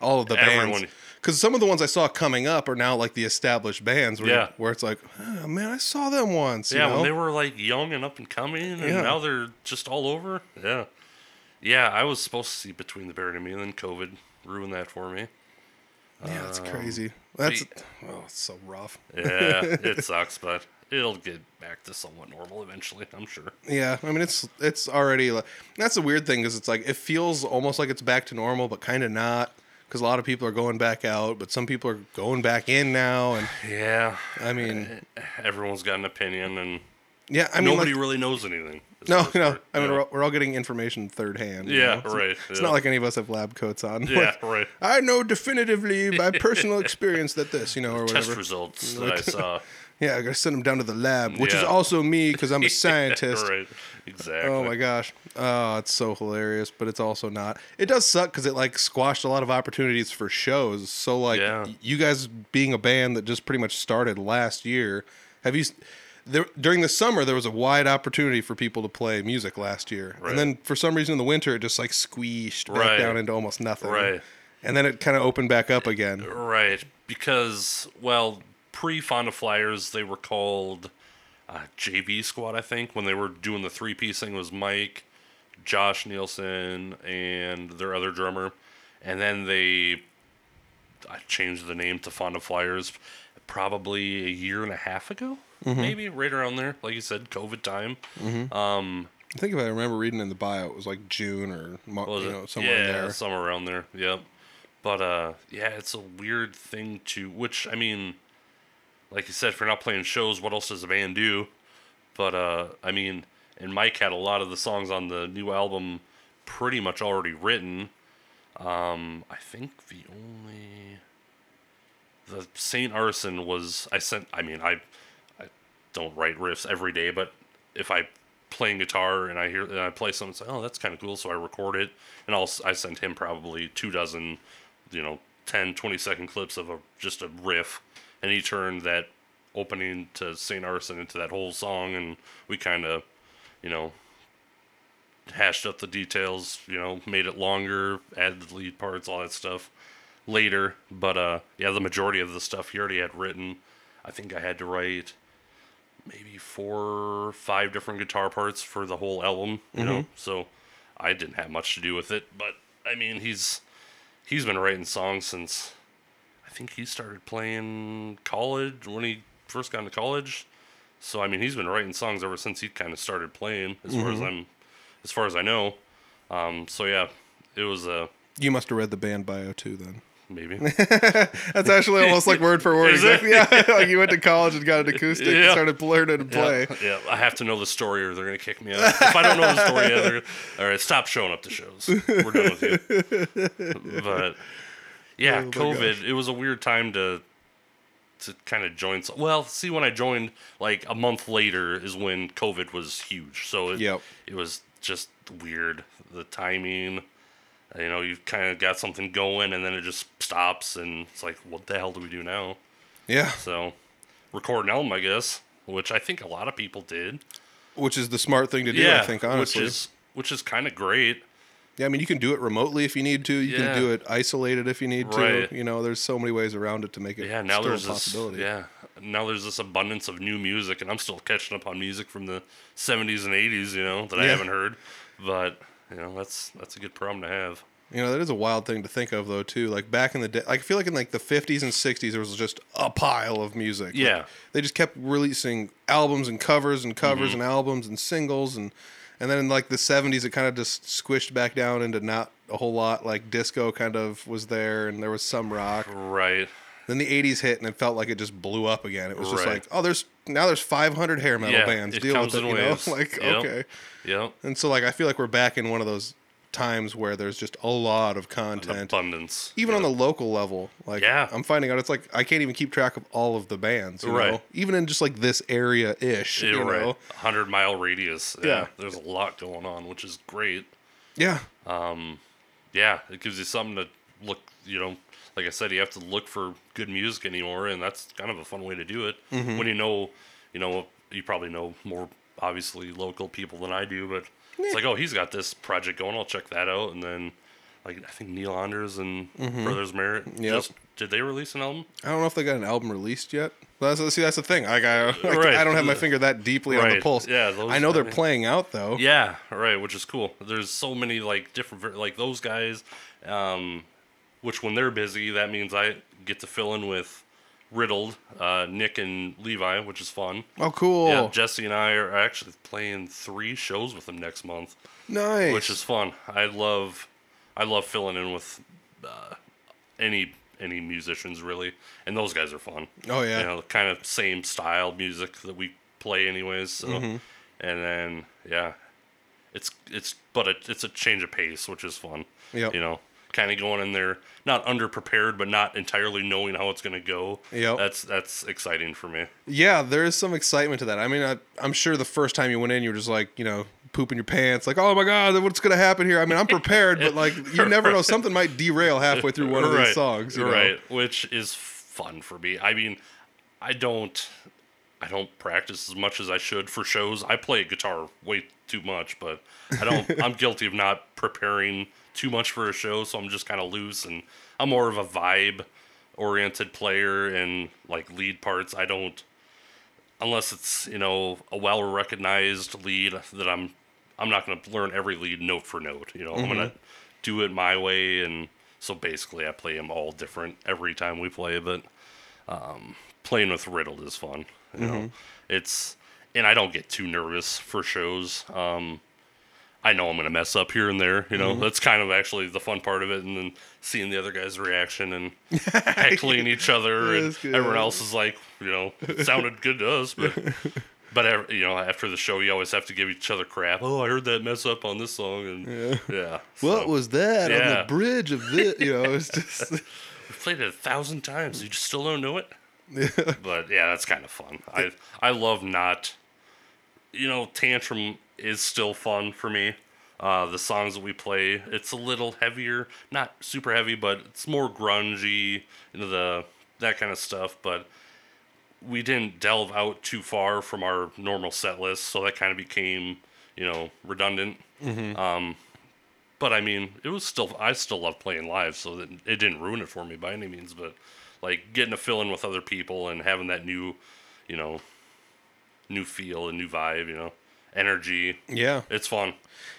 all of the Everyone- bands. Because some of the ones I saw coming up are now like the established bands where, Yeah. where it's like, oh, man, I saw them once. You Yeah, know? when they were like young and up and coming, and Yeah. now they're just all over. Yeah, yeah. I was supposed to see Between the Buried and Me, and then COVID ruined that for me. Yeah, it's um, crazy. That's, oh, it's so rough. Yeah, it sucks, but it'll get back to somewhat normal eventually. I'm sure. Yeah, I mean it's it's already like that's the weird thing because it's like it feels almost like it's back to normal, but kind of not because a lot of people are going back out, but some people are going back in now, and Yeah, I mean, eh, everyone's got an opinion, and yeah, I mean, nobody like, really knows anything. No, no, I mean we're, all- we're all getting information third hand. you Yeah, know? Right, It's yeah. not like any of us have lab coats on. yeah, Like, right. I know definitively by personal experience that this, you know, or Test whatever. results that I saw. Yeah, I gotta send them down to the lab, which is also me because I'm a scientist. right, exactly. Oh my gosh. Oh, it's so hilarious, but it's also not. It does suck because it like squashed a lot of opportunities for shows. So like Yeah. you guys being a band that just pretty much started last year, have you? There, during the summer, there was a wide opportunity for people to play music last year, Right. and then for some reason in the winter, it just like squeezed back Right. down into almost nothing. Right. And then it kind of opened back up again. Right, because well, pre Fonda Flyers, they were called uh, JV Squad, I think. When they were doing the three piece thing, it was Mike, Josh Nielsen, and their other drummer, and then they I changed the name to Fonda Flyers probably a year and a half ago, maybe right around there. Like you said, COVID time. I think if I remember reading in the bio, it was like June or you know somewhere yeah, there. somewhere around there. Yep. But uh, yeah, it's a weird thing to. Which I mean, like you said, if you're not playing shows, what else does a band do? But uh, I mean, and Mike had a lot of the songs on the new album pretty much already written. Um, I think the only the Saint Arson was I sent. I mean, I I don't write riffs every day, but if I playing guitar and I hear and I play something, it's like, oh, that's kind of cool. So I record it, and I'll I sent him probably two dozen, you know, 10, 20 second clips of a just a riff, and he turned that opening to Saint Arson into that whole song, and we kind of, you know, hashed up the details, you know, made it longer, added the lead parts, all that stuff later. But uh yeah, the majority of the stuff he already had written. I think I had to write maybe four five different guitar parts for the whole album, you know. So I didn't have much to do with it, but I mean, he's he's been writing songs since I think he started playing college when he first got into college. So I mean, he's been writing songs ever since he kind of started playing, as far as I'm, as far as I know. Um, so yeah, it was uh, You must have read the band bio too, then. Maybe That's actually almost like word for word. Is it? Exactly. Yeah, like you went to college and got an acoustic and started learning to play. Yeah, yeah, I have to know the story or they're gonna kick me out. If I don't know the story, yeah, they're, all right, stop showing up to shows. We're done with you. But yeah, Oh COVID. It was a weird time to to kind of join. Well, see, when I joined, like a month later is when COVID was huge. So it, Yep. it was just weird. The timing, you know, you've kind of got something going and then it just stops and it's like, what the hell do we do now? Yeah, So record an album, I guess, which I think a lot of people did. which is the smart thing to do. yeah, I think honestly. which is which is kind of great. yeah, I mean, you can do it remotely if you need to. You Yeah. can do it isolated if you need Right. to. You know, there's so many ways around it to make it. Yeah, now there's a this possibility. yeah. Now there's this abundance of new music, and I'm still catching up on music from the 70s and 80s, you know, that I haven't heard. But you know, that's that's a good problem to have. You know, that is a wild thing to think of, though, too. Like back in the day, like, I feel like in like the 50s and 60s, there was just a pile of music. Like, Yeah. they just kept releasing albums and covers and covers Mm-hmm. and albums and singles, and and then in like the 70s, it kind of just squished back down into not a whole lot. Like disco kind of was there, and there was some rock. Right. Then the 80s hit, and it felt like it just blew up again. It was just Right. like, oh, there's now there's 500 hair metal yeah. bands. it Deal comes with it, in you know? like Yep. okay. Yep. And so like I feel like we're back in one of those times where there's just a lot of content Abundance. even on the local level like Yeah. i'm finding out it's like i can't even keep track of all of the bands you Right. know? even in just like this area ish Yeah, you right. know 100 mile radius. Yeah. Yeah. There's a lot going on, which is great. yeah Um, Yeah, it gives you something to look, you know, like I said, you have to look for good music anymore, and that's kind of a fun way to do it. Mm-hmm. When you know, you know, you probably know more obviously local people than I do, but it's like, oh, he's got this project going, I'll check that out, and then like I think Neil Anders and Brothers Merritt Mm-hmm. Yep. just did they release an album? i don't know if they got an album released yet that's, see that's the thing like, I, like, Right. I don't have my finger that deeply on the pulse Yeah, those- i know they're I mean- playing out though Yeah, right, which is cool. There's so many like different like those guys, um, which when they're busy, that means I get to fill in with Riddled, uh, Nick and Levi, which is fun. oh cool Yeah, Jesse and I are actually playing three shows with them next month, nice which is fun. I love, I love filling in with uh, any any musicians really, and those guys are fun. Oh, yeah. you know, kind of same style music that we play anyways. So, Mm-hmm. and then yeah, it's it's but it, it's a change of pace, which is fun. Yeah. You know, kind of going in there, not underprepared, but not entirely knowing how it's gonna go. Yep. That's that's exciting for me. Yeah, there is some excitement to that. I mean, I, I'm sure the first time you went in, you were just like, you know, pooping your pants, like, oh my god, what's gonna happen here? I mean, I'm prepared, but like, you never know, something might derail halfway through one of these songs. You know? right? Which is fun for me. I mean, I don't, I don't practice as much as I should for shows. I play guitar way too much, but I don't. I'm guilty of not preparing too much for a show, so I'm just kind of loose, and I'm more of a vibe oriented player and like lead parts. I don't unless it's you know a well recognized lead that I'm I'm not going to learn every lead note for note. You know, I'm going to do it my way, and so basically I play them all different every time we play. But um, playing with Riddled is fun. You know, it's and I don't get too nervous for shows. Um, I know I'm going to mess up here and there. You know, mm-hmm. that's kind of actually the fun part of it, and then seeing the other guy's reaction and heckling each other, and good. everyone else is like, you know, it sounded good to us, but. But you know, after the show, you always have to give each other crap. Oh, I heard that mess up on this song, and yeah. What so- was that on the bridge of this? You know, it's just. we played it a thousand times. You just still don't know it. Yeah. But yeah, that's kind of fun. I I love not. You know, tantrum is still fun for me. Uh, the songs that we play, it's a little heavier, not super heavy, but it's more grungy, into the that kind of stuff. But we didn't delve out too far from our normal set list, so that kind of became, you know, redundant. Um, but I mean, it was still I still love playing live, so that it didn't ruin it for me by any means. But like getting to fill in with other people and having that new, you know, new feel and new vibe, you know, energy. yeah, It's fun.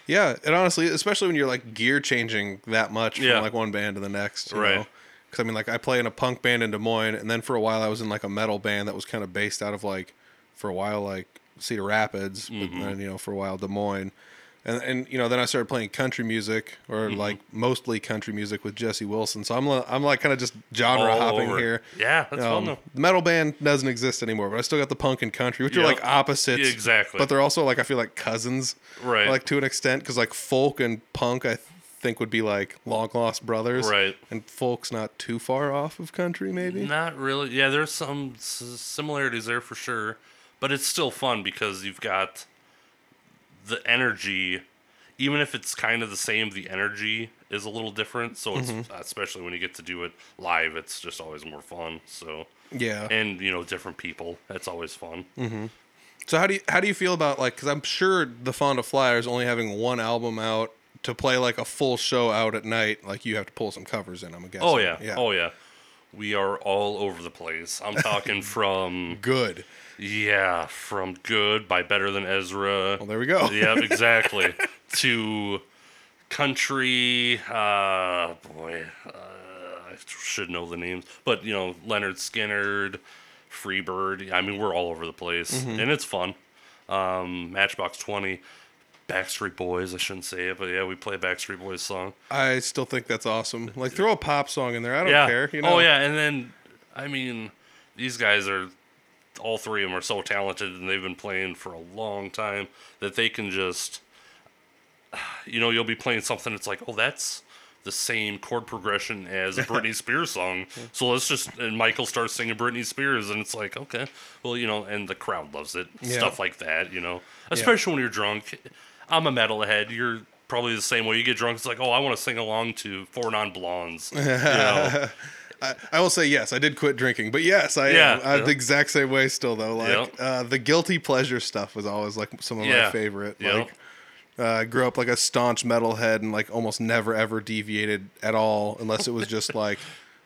yeah, and honestly, especially when you're like gear changing that much Yeah. from like one band to the next, you Right. Because I mean, like I play in a punk band in Des Moines, and then for a while I was in like a metal band that was kind of based out of like, for a while like Cedar Rapids, but Mm-hmm. then you know for a while Des Moines. And, and you know then I started playing country music or Mm-hmm. like mostly country music with Jesse Wilson. So I'm I'm like kind of just genre All hopping over. here. Yeah, that's fun Um, though. the metal band doesn't exist anymore, but I still got the punk and country, which are like opposites. Exactly. But they're also like I feel like cousins, Right. Like to an extent, because like folk and punk, I think would be like long lost brothers, Right. And folks not too far off of country, maybe. Not really. Yeah, there's some s- similarities there for sure, but it's still fun because you've got the energy. Even if it's kind of the same, the energy is a little different. So it's mm-hmm. especially when you get to do it live, it's just always more fun. So Yeah. and you know different people, that's always fun. Mm-hmm. So how do you how do you feel about like because I'm sure the Fonda Flyers only having one album out to play like a full show out at night, like you have to pull some covers in. I'm guessing. Oh yeah. yeah. oh yeah. We are all over the place. I'm talking from Good. Yeah, from good by Better Than Ezra. Well, there we go. yeah, exactly. to country, uh, boy, uh, I should know the names, but you know, Lynyrd Skynyrd, Freebird. I mean, we're all over the place, Mm-hmm. and it's fun. Um, Matchbox Twenty, Backstreet Boys. I shouldn't say it, but yeah, we play a Backstreet Boys song. I still think that's awesome. Like throw a pop song in there. I don't yeah. care. You know. Oh yeah, and then I mean, these guys are all three of them are so talented, and they've been playing for a long time that they can just, you know, you'll be playing something. It's like, oh, that's the same chord progression as a Britney Spears song. So let's just and Michael starts singing Britney Spears, and it's like, okay, well, you know, and the crowd loves it. Yeah. Stuff like that, you know, especially when you're drunk. I'm a metalhead. You're probably the same way. You get drunk, it's like, oh, I want to sing along to Four Non Blondes. You know, I, I will say yes. I did quit drinking, but yes, I Yeah, am. I'm yeah. the exact same way still though. Like Yep. uh, the guilty pleasure stuff was always like some of my favorite. Yep. Like uh, I grew up like a staunch metalhead and like almost never ever deviated at all unless it was just like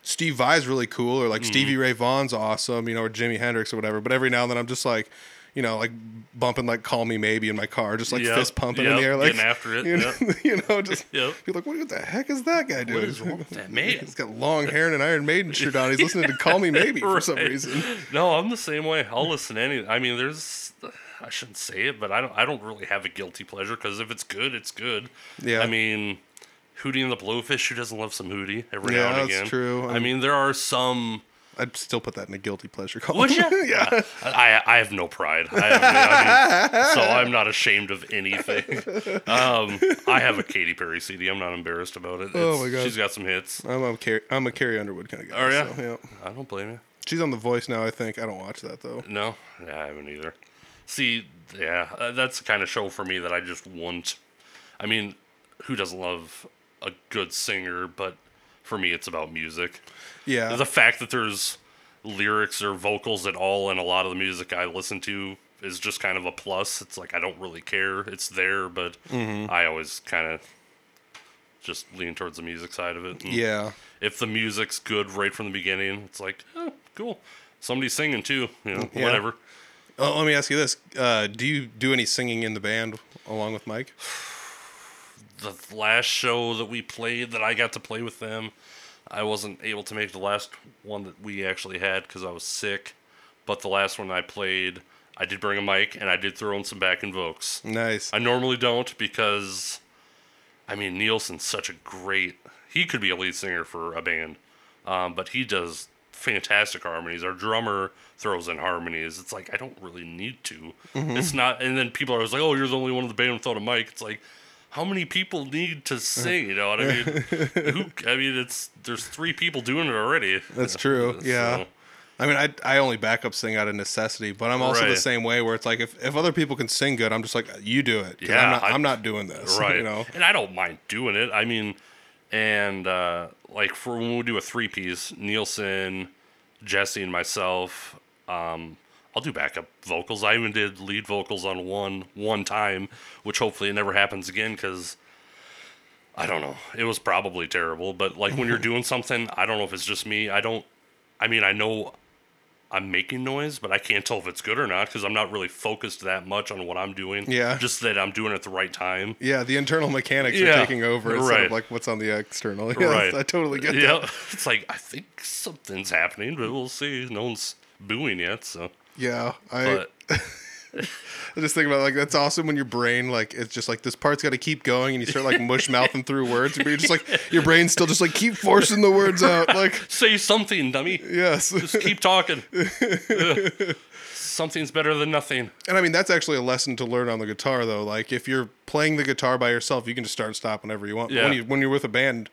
Steve Vai's really cool or like Mm-hmm. Stevie Ray Vaughan's awesome, you know, or Jimi Hendrix or whatever. But every now and then I'm just like. You know, like bumping like "Call Me Maybe" in my car, just like Yep, fist pumping in the air, like getting after it, You know, yep. you know just Yep. be like, "What the heck is that guy doing?" is wrong with that man? He's got long hair and an Iron Maiden shirt on. He's listening to "Call Me Maybe" for some reason. No, I'm the same way. I'll listen to any. I mean, there's. I shouldn't say it, but I don't. I don't really have a guilty pleasure because if it's good, it's good. Yeah. I mean, Hootie and the Blowfish. Who doesn't love some Hootie every Yeah, now and that's again? true. I mean, there are some. I'd still put that in a guilty pleasure column. Would you? yeah. I I have no pride. I, have, I mean, so I'm not ashamed of anything. Um, I have a Katy Perry CD. I'm not embarrassed about it. Oh my God. She's got some hits. I'm a Carrie, I'm a Carrie Underwood kind of guy. Oh, yeah? so, yeah. I don't blame you. She's on The Voice now. I think I don't watch that though. No, yeah, I haven't either. See, yeah, uh, that's the kind of show for me that I just want. I mean, who doesn't love a good singer? But for me, it's about music. Yeah. The fact that there's lyrics or vocals at all in a lot of the music I listen to is just kind of a plus. It's like I don't really care. It's there, but Mm-hmm. I always kind of just lean towards the music side of it. And yeah. If the music's good right from the beginning, it's like, oh, cool. Somebody's singing too. You know, Yeah. whatever. Oh, let me ask you this: uh, Do you do any singing in the band along with Mike? the last show that we played that I got to play with them, I wasn't able to make the last one that we actually had because I was sick. But the last one I played, I did bring a mic and I did throw in some back invokes. Nice. I normally don't because, I mean, Nielsen's such a great. He could be a lead singer for a band, um, but he does fantastic harmonies. Our drummer throws in harmonies. It's like I don't really need to. It's not. And then people are always like, "Oh, you're the only one in the band without a mic." It's like. How many people need to sing? You know what I mean? Who, I mean, it's there's three people doing it already. That's true. Yeah. So, I mean, I, I only backup sing out of necessity, but I'm also the same way where it's like if, if other people can sing good, I'm just like you do it. Yeah, I'm not, I'm not doing this. right You know. and i don't mind doing it i mean and uh like for when we do a three piece nielsen jesse and myself um i'll do backup vocals i even did lead vocals on one one time which hopefully it never happens again because i don't know it was probably terrible but like when you're doing something i don't know if it's just me i don't i mean i know I'm making noise, but I can't tell if it's good or not because I'm not really focused that much on what I'm doing. Yeah. Just that I'm doing it at the right time. Yeah, the internal mechanics Yeah, are taking over instead right. of like what's on the external. Yeah, Right. I totally get that. Yeah. It's like, I think something's happening, but we'll see. No one's booing yet, so. Yeah, I But I just think about like that's awesome when your brain like it's just like this part's got to keep going and you start like mush mouthing through words, but you're just like your brain's still just like keep forcing the words out. Like say something, dummy. yes, Just keep talking. something's better than nothing. And I mean, that's actually a lesson to learn on the guitar, though. Like, if you're playing the guitar by yourself, you can just start and stop whenever you want. But When, Yeah. you, when you're with a band,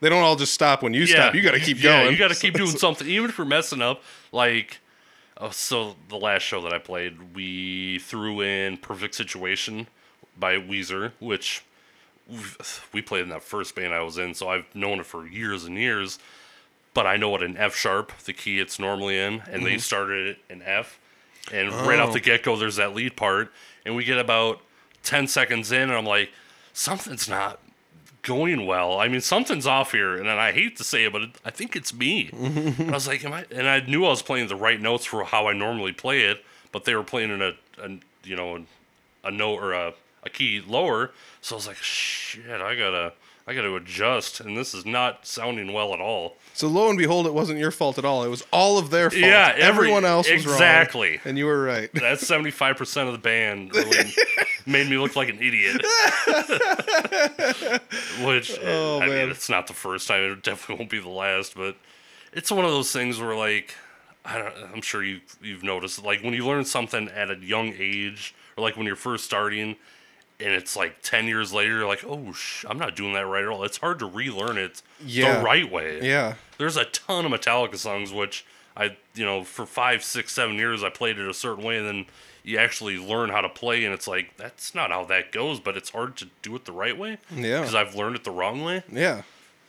they don't all just stop when you Yeah, stop. You got to keep yeah, going. You got to keep doing something, even if you're messing up. Like, oh, so the last show that I played, we threw in "Perfect Situation" by Weezer, which we've- played in that first band I was in, so I've known it for years and years. But I know what an F sharp, the key it's normally in, and they mm-hmm. started it in F. And right off Oh. the get go, there's that lead part, and we get about ten seconds in, and I'm like, something's not going well. I mean, something's off here, and I hate to say it, but it, I think it's me. I was like, am I? And I knew I was playing the right notes for how I normally play it, but they were playing in a, a you know, a note or a, a key lower. So I was like, shit, I gotta, I gotta adjust, and this is not sounding well at all. So lo and behold, it wasn't your fault at all. It was all of their fault. Yeah, every- everyone else was wrong. exactly. and you were right. That's seventy five percent of the band really made me look like an idiot. Which Oh, I man. mean, it's not the first time. It definitely won't be the last. But it's one of those things where, like, I don't. I'm sure you you've noticed, like, when you learn something at a young age, or like when you're first starting, and it's like ten years later, you're like, oh, sh- I'm not doing that right at all. It's hard to relearn it Yeah. the right way. Yeah. There's a ton of Metallica songs which I, you know, for five, six, seven years I played it a certain way, and then you actually learn how to play, and it's like that's not how that goes, but it's hard to do it the right way. Yeah. because I've learned it the wrong way. Yeah.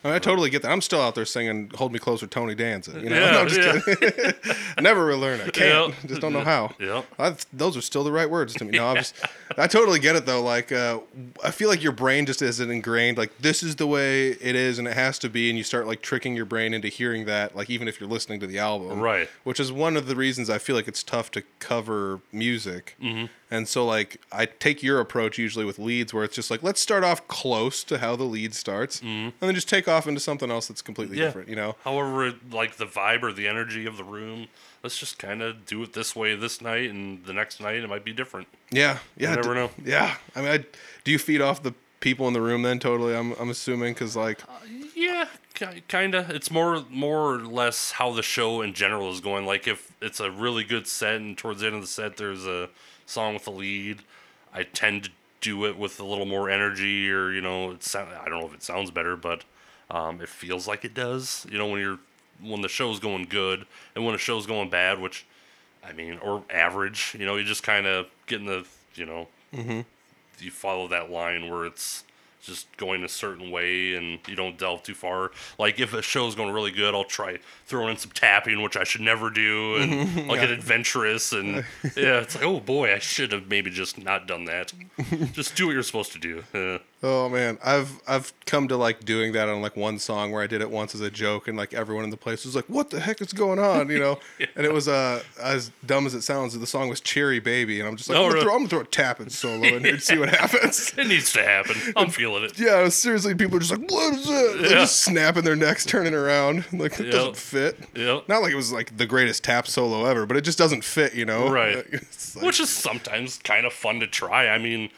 I, mean, I totally get that. I'm still out there singing "Hold Me Closer," Tony Danza. You know, Yeah, No, I'm just yeah. kidding. I never will learn. I can't. Yep. Just don't know how. Yep. I, those are still the right words to me. No, I'm just. I totally get it though. Like, uh, I feel like your brain just isn't ingrained. Like, this is the way it is, and it has to be. And you start like tricking your brain into hearing that. Like, even if you're listening to the album, Right. Which is one of the reasons I feel like it's tough to cover music. Mm-hmm. And so, like, I take your approach usually with leads, where it's just like, let's start off close to how the lead starts, mm-hmm. and then just take off into something else that's completely. Yeah. different. You know? However, like the vibe or the energy of the room, let's just kind of do it this way this night, and the next night it might be different. Yeah, yeah. never d- know. Yeah, I mean, I, do you feed off the people in the room then? Totally, I'm, I'm assuming because like, uh, Yeah, kind of. It's more more or less how the show in general is going. Like if it's a really good set and towards the end of the set there's a song with the lead, I tend to do it with a little more energy or you know, it sound, I don't know if it sounds better, but um, it feels like it does. You know, when you're when the show's going good and when the show's going bad, which I mean, or average, you know, you just kind of get in the, you know, you follow that line where it's just going a certain way and you don't delve too far. Like if a show's going really good, I'll try throwing in some tapping, which I should never do, and I'll get adventurous and yeah, it's like oh boy, I should have maybe just not done that. just do what you're supposed to do. Uh, oh man, I've I've come to like doing that on like one song where I did it once as a joke, and like everyone in the place was like, "What the heck is going on?" You know, and it was uh as dumb as it sounds. The song was "Cherry Baby," and I'm just like, Oh, I'm, gonna really? throw, I'm gonna throw a tapping solo in here and see what happens. it needs to happen. I'm feeling it. Yeah, seriously, people are just like, "What is it?" They're Yeah. just snapping their necks, turning around, like it Yep. doesn't fit. Yep. Not like it was like the greatest tap solo ever, but it just doesn't fit, you know? Right. Like- Which is sometimes kind of fun to try. I mean,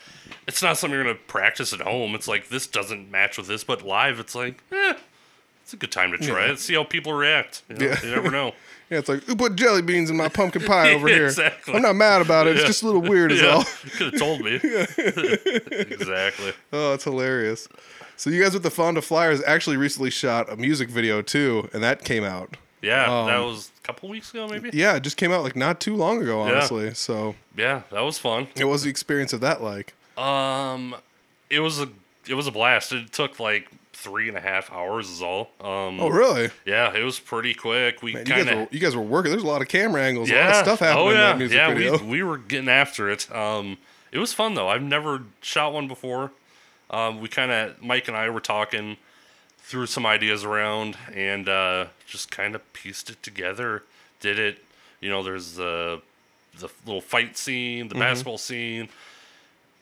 it's not something you're going to practice at home. It's like, this doesn't match with this, but live, it's like, eh, it's a good time to try Yeah. it. See how people react. You, know? Yeah. you never know. yeah, it's like, who put jelly beans in my pumpkin pie over here? Exactly. I'm not mad about it. It's just a little weird as yeah, all. you could have told me. exactly. Oh, it's hilarious. So you guys with the Fonda Flyers actually recently shot a music video too, and that came out. Yeah, that Um, was a couple weeks ago, maybe. Yeah, it just came out like not too long ago, Yeah. honestly. So Yeah, that was fun. it was the experience of that like. Um, it was a it was a blast. It took like three and a half hours is all. Um, Oh, really? yeah, it was pretty quick. We you, guys kind were, of you guys were working. There's a lot of camera angles, a lot of stuff happening oh in yeah that music yeah video. we we were getting after it. Um, it was fun though. I've never shot one before. Um, we kind of Mike and I were talking, threw some ideas around, and uh, just kind of pieced it together. Did it? You know, there's the the little fight scene, the basketball scene,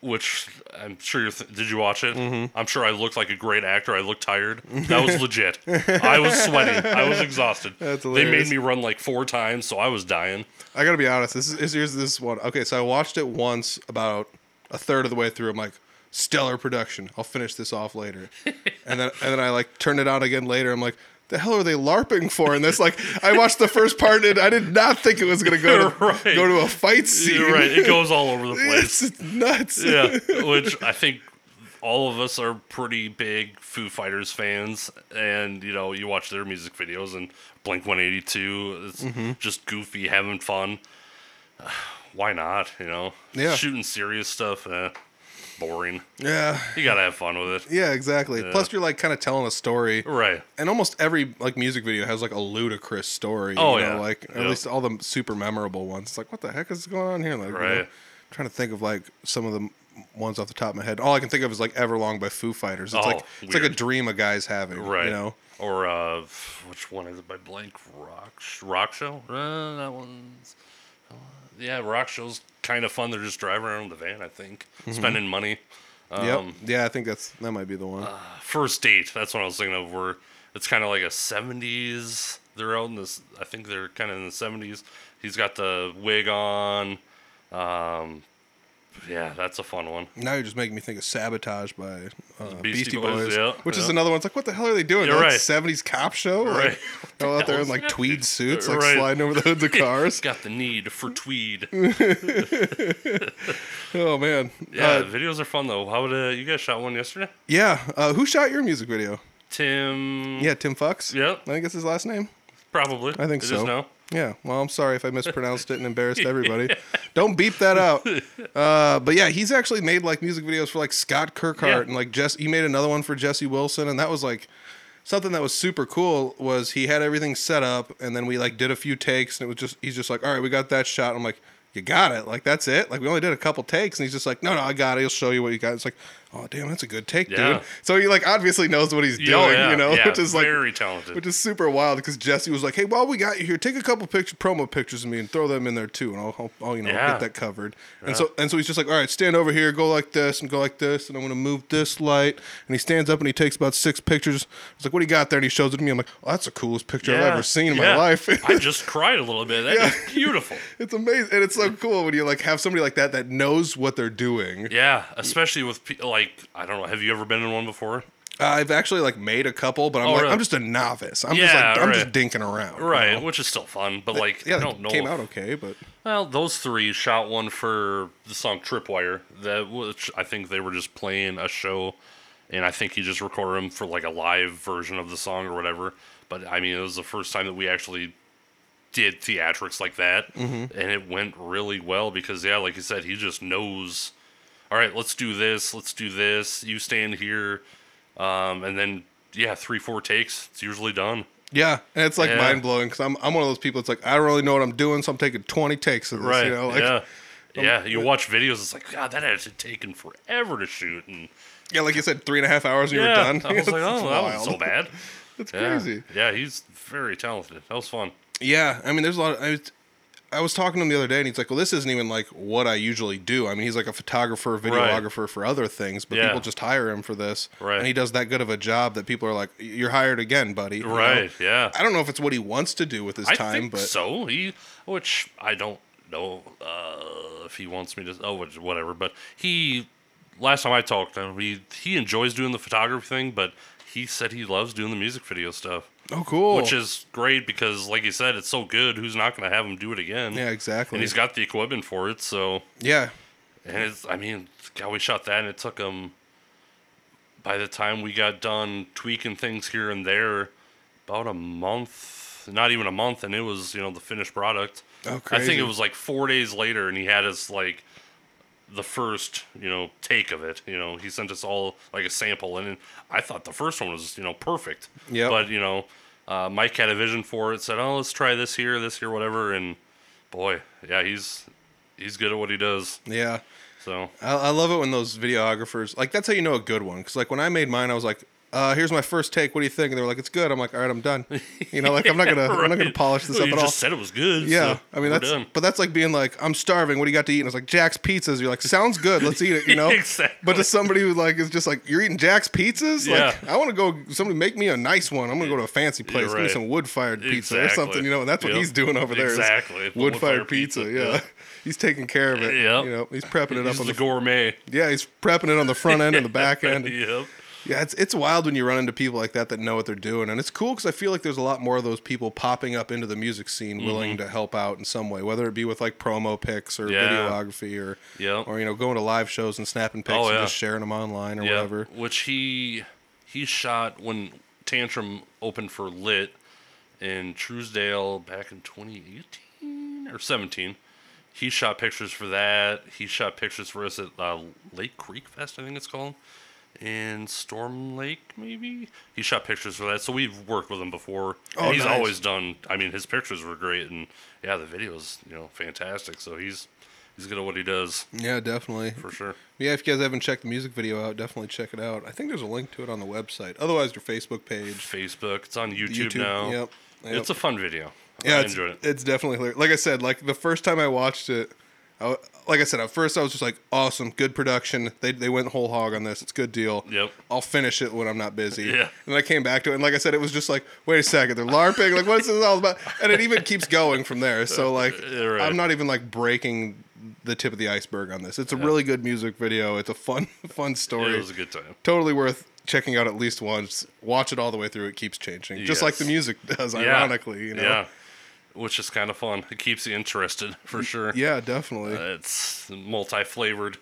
which I'm sure you're. Th- did you watch it? Mm-hmm. I'm sure I looked like a great actor. I looked tired. That was legit. I was sweating. I was exhausted. That's they made me run like four times, so I was dying. I gotta be honest. This is here's this one. Okay, so I watched it once, about a third of the way through. I'm like, stellar production. I'll finish this off later, and then and then I like turned it on again later. I'm like, the hell are they larping for? And this like I watched the first part and I did not think it was gonna go to Right. go to a fight scene. You're right. It goes all over the place. It's nuts. yeah, which I think all of us are pretty big Foo Fighters fans, and you know, you watch their music videos and Blink 182. It's Mm-hmm. just goofy, having fun. Why not? You know, Yeah. shooting serious stuff, eh, boring. yeah. You gotta have fun with it, Yeah, exactly. Plus, you're like kind of telling a story, right? and almost every like music video has like a ludicrous story. Oh, you know, yeah. like at Yep. least all the super memorable ones. It's like, what the heck is going on here? Like, you know, Right. trying to think of like some of the ones off the top of my head. All I can think of is like Everlong by Foo Fighters. It's Oh, like it's like a dream a guy's having. Right. You know. Or uh, which one is it by Blink Rock Rock Show? Uh, that one's yeah, Rock Show's kind of fun. They're just driving around the van, I think, Mm-hmm. spending money. Um, yep. Yeah, I think that's that might be the one. First Date. That's what I was thinking of. Where it's kind of like a '70s. They're out in this. I think they're kind of in the '70s. He's got the wig on. Um, yeah, that's a fun one. now you're just making me think of Sabotage by uh, Beastie, Beastie Boys, Boys, yeah, which is another one. It's like, what the hell are they doing? You're like right. 70s cop show? Right. Like, they're all out there in like tweed suits, like Right. sliding over the hoods of cars. Got the need for tweed. oh man. Yeah, Uh, videos are fun though. How would uh, you guys shot one yesterday? yeah. Uh, who shot your music video? Tim. Yeah, Tim Fox. Yep. I think that's his last name. Probably. I think It so. is now. Yeah. Well, I'm sorry if I mispronounced it and embarrassed everybody. Don't beep that out. Uh, but yeah, he's actually made like music videos for like Scott Kirkhart Yeah. and like Jess. He made another one for Jesse Wilson, and that was like something that was super cool. Was he had everything set up, and then we like did a few takes, and it was just he's just like, all right, we got that shot. I'm like. You got it. Like that's it. Like we only did a couple takes, and he's just like, "No, no, I got it. He'll show you what you got." It's like, "Oh, damn, that's a good take, Yeah. dude." So he like obviously knows what he's doing, Oh, yeah, you know, yeah, which is like very talented. which is super wild because Jesse was like, "Hey, while we got you here, take a couple picture promo pictures of me and throw them in there too, and I'll, I'll, I'll, you know get that covered." And so and so he's just like, "All right, stand over here, go like this, and go like this, and I'm gonna move this light." And he stands up and he takes about six pictures. He's like, "What do you got there?" And he shows it to me. I'm like, "Oh, that's the coolest picture I've ever seen in my life." I just cried a little bit. That Yeah. beautiful. it's amazing, and it's so cool when you like have somebody like that that knows what they're doing. Yeah, especially with pe- like I don't know. Have you ever been in one before? I've actually like made a couple, but I'm Oh, like, really? I'm just a novice. I'm just Yeah, like, I'm right. just dinking around, you Right, know? which is still fun, but like Yeah, I don't know. came if- out okay, but Well, those three shot one for the song Tripwire, that which I think they were just playing a show, and I think he just recorded them for like a live version of the song or whatever. But I mean, it was the first time that we actually did theatrics like that, mm-hmm. and it went really well because yeah, like you said, he just knows. All right, let's do this. Let's do this. You stand here, um, and then yeah, three four takes. It's usually done. Yeah, and it's like Yeah. mind blowing because I'm I'm one of those people. It's like I don't really know what I'm doing, so I'm taking 20 takes of this. Right. You know, like yeah. Yeah, you watch videos. It's like God, that had to taken forever to shoot, and yeah, like you said, three and a half hours and you yeah, were done. I was like, oh, that wasn't so bad. It's Yeah. crazy. Yeah, he's very talented. That was fun. Yeah, I mean, there's a lot. Of, I, was, I was talking to him the other day, and he's like, "Well, this isn't even like what I usually do. I mean, he's like a photographer, videographer for other things, but Yeah. people just hire him for this, Right. and he does that good of a job that people are like, "You're hired again, buddy." you know? Right? Yeah. I don't know if it's what he wants to do with his I time, think but so. He, which I don't know uh, if he wants me to. Oh, whatever. But he, last time I talked to him, he he enjoys doing the photography thing, but he said he loves doing the music video stuff, oh, cool. which is great because, like you said, it's so good. Who's not going to have him do it again? yeah, exactly. And he's got the equipment for it, so yeah, And it's, I mean, God, we shot that, and it took him. By the time we got done tweaking things here and there, about a month, not even a month, and it was you know the finished product. Oh, I think it was like four days later, and he had his, like the first you know take of it. You know, he sent us all like a sample, and I thought the first one was you know perfect. Yeah. But you know, uh, Mike had a vision for it. Said, "Oh, let's try this here, this here, whatever." And boy, yeah, he's he's good at what he does. yeah. So I, I love it when those videographers like that's how you know a good one. Because like when I made mine, I was like, uh, "Here's my first take. What do you think?" And they were like, "It's good." I'm like, "All right, I'm done." You know, like I'm not gonna I'm not gonna polish this Well, up you at all. just said it was good. Yeah, so I mean that's done. but that's like being like, "I'm starving. What do you got to eat?" And it's like Jack's pizzas. You're like, "Sounds good. Let's eat it." You know. Exactly. But to somebody who like is just like, "You're eating Jack's pizzas?" Yeah. Like, I want to go. Somebody make me a nice one. I'm gonna go to a fancy place. Give me some wood fired pizza or something. You know, and that's what Yep. he's doing over there. Exactly. Wood fired pizza. pizza, Yeah. yeah. He's taking care of it. Yep. You know, he's prepping it up on the the gourmet. yeah, he's prepping it on the front end and the back end. yep. Yeah, it's it's wild when you run into people like that that know what they're doing, and it's cool because I feel like there's a lot more of those people popping up into the music scene, Mm-hmm. willing to help out in some way, whether it be with like promo pics or Yeah. videography or Yep. or you know going to live shows and snapping pics Oh, and just sharing them online or Yeah, whatever. which he he shot when Tantrum opened for Lit in Truesdale back in 2018 or 17. He shot pictures for that. He shot pictures for us at uh, Lake Creek Fest, I think it's called, in Storm Lake, maybe. He shot pictures for that, so we've worked with him before. Oh, and he's nice. always done. I mean, his pictures were great, and yeah, the videos, you know, fantastic. So he's he's good at what he does Yeah, definitely. for sure. Yeah, if you guys haven't checked the music video out, definitely check it out. I think there's a link to it on the website. Otherwise, your Facebook page. Facebook. It's on YouTube, YouTube, now. yep, yep. It's a fun video. Yeah, I it's, it. it's definitely hilarious. Like I said, like the first time I watched it, I, like I said, at first I was just like, awesome, good production. They, they went whole hog on this. It's a good deal. Yep. I'll finish it when I'm not busy. Yeah. And I came back to it, and like I said, it was just like, wait a second, they're LARPing. Like, what's this all about? And it even keeps going from there. So like, right. I'm not even like breaking the tip of the iceberg on this. It's a really good music video. It's a fun, fun story It was a good time. totally worth checking out at least once. Watch it all the way through. It keeps changing, just like the music does. Yeah. Ironically, you know. Yeah. Which is kind of fun. It keeps you interested for sure. Yeah, definitely. Uh, it's multi flavored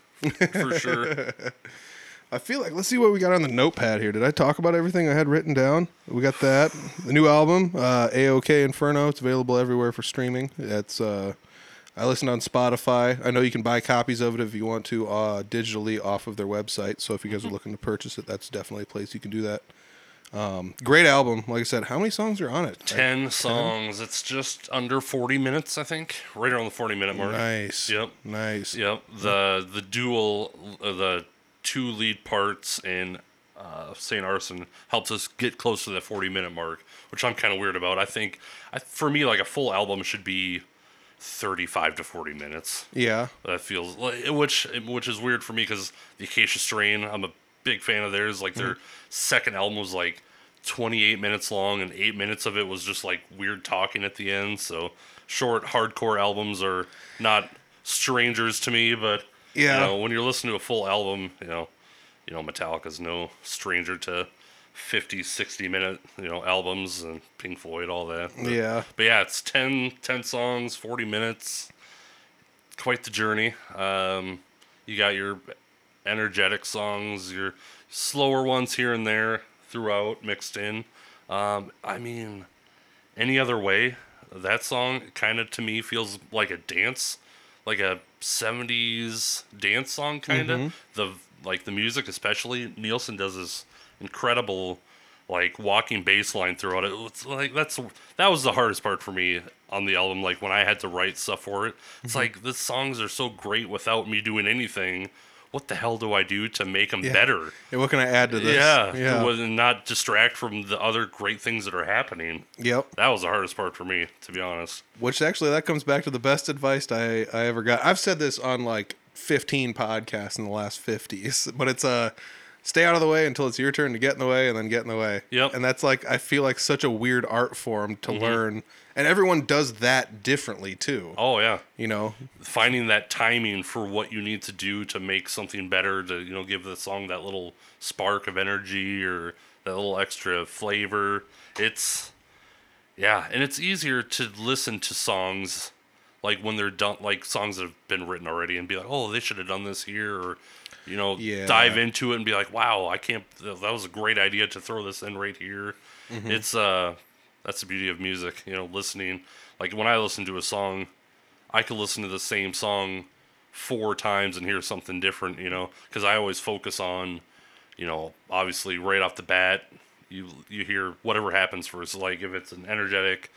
for sure. I feel like let's see what we got on the notepad here. Did I talk about everything I had written down? We got that. The new album, uh, AOK Inferno. It's available everywhere for streaming. It's uh, I listened on Spotify. I know you can buy copies of it if you want to uh, digitally off of their website. So if you guys are looking to purchase it, that's definitely a place you can do that. Um, great album. Like I said, how many songs are on it? 10 songs. It's just under 40 minutes, I think. Right around the 40 minute mark. Nice. Yep. Nice. Yep. The the dual, uh, the two lead parts in uh, Saint Arson helps us get close to that 40 minute mark, which I'm kind of weird about. I think, I, for me, like a full album should be 35 to 40 minutes. Yeah. That feels like which which is weird for me because the Acacia Strain, I'm a big fan of theirs. Like their second album was like 28 minutes long, and eight minutes of it was just like weird talking at the end. So short hardcore albums are not strangers to me, but Yeah. you know, when you're listening to a full album, you know, you know, Metallica's no stranger to 50, 60 minute, you know, albums and Pink Floyd, all that. But, Yeah. But yeah, it's 10, 10 songs, 40 minutes. Quite the journey. Um, you got your energetic songs, your slower ones here and there throughout mixed in. Um, I mean, any other way, that song kind of to me feels like a dance, like a 70s dance song kind of. The like the music especially Nielsen does this incredible like walking bass line throughout it. It's like that's that was the hardest part for me on the album like when I had to write stuff for it. It's like the songs are so great without me doing anything. What the hell do I do to make them better? Hey, what can I add to this? Yeah, Yeah. yeah. And not distract from the other great things that are happening. Yep. That was the hardest part for me, to be honest. Which actually that comes back to the best advice I, I ever got. I've said this on like 15 podcasts in the last 50, but it's uh stay out of the way until it's your turn to get in the way and then get in the way. Yep. And that's like I feel like such a weird art form to Mm-hmm. learn. And everyone does that differently too. Oh yeah, You know. finding that timing for what you need to do to make something better to you know give the song that little spark of energy or that little extra flavor. It's yeah, and it's easier to listen to songs like when they're done, like songs that have been written already, and be like, oh, they should have done this here, or you know, Yeah. dive into it and be like, wow, I can't. That was a great idea to throw this in right here. It's uh, that's the beauty of music, you know, listening. Like when I listen to a song, I could listen to the same song four times and hear something different, you know, because I always focus on, you know, obviously right off the bat, you you hear whatever happens first. Like if it's an energetic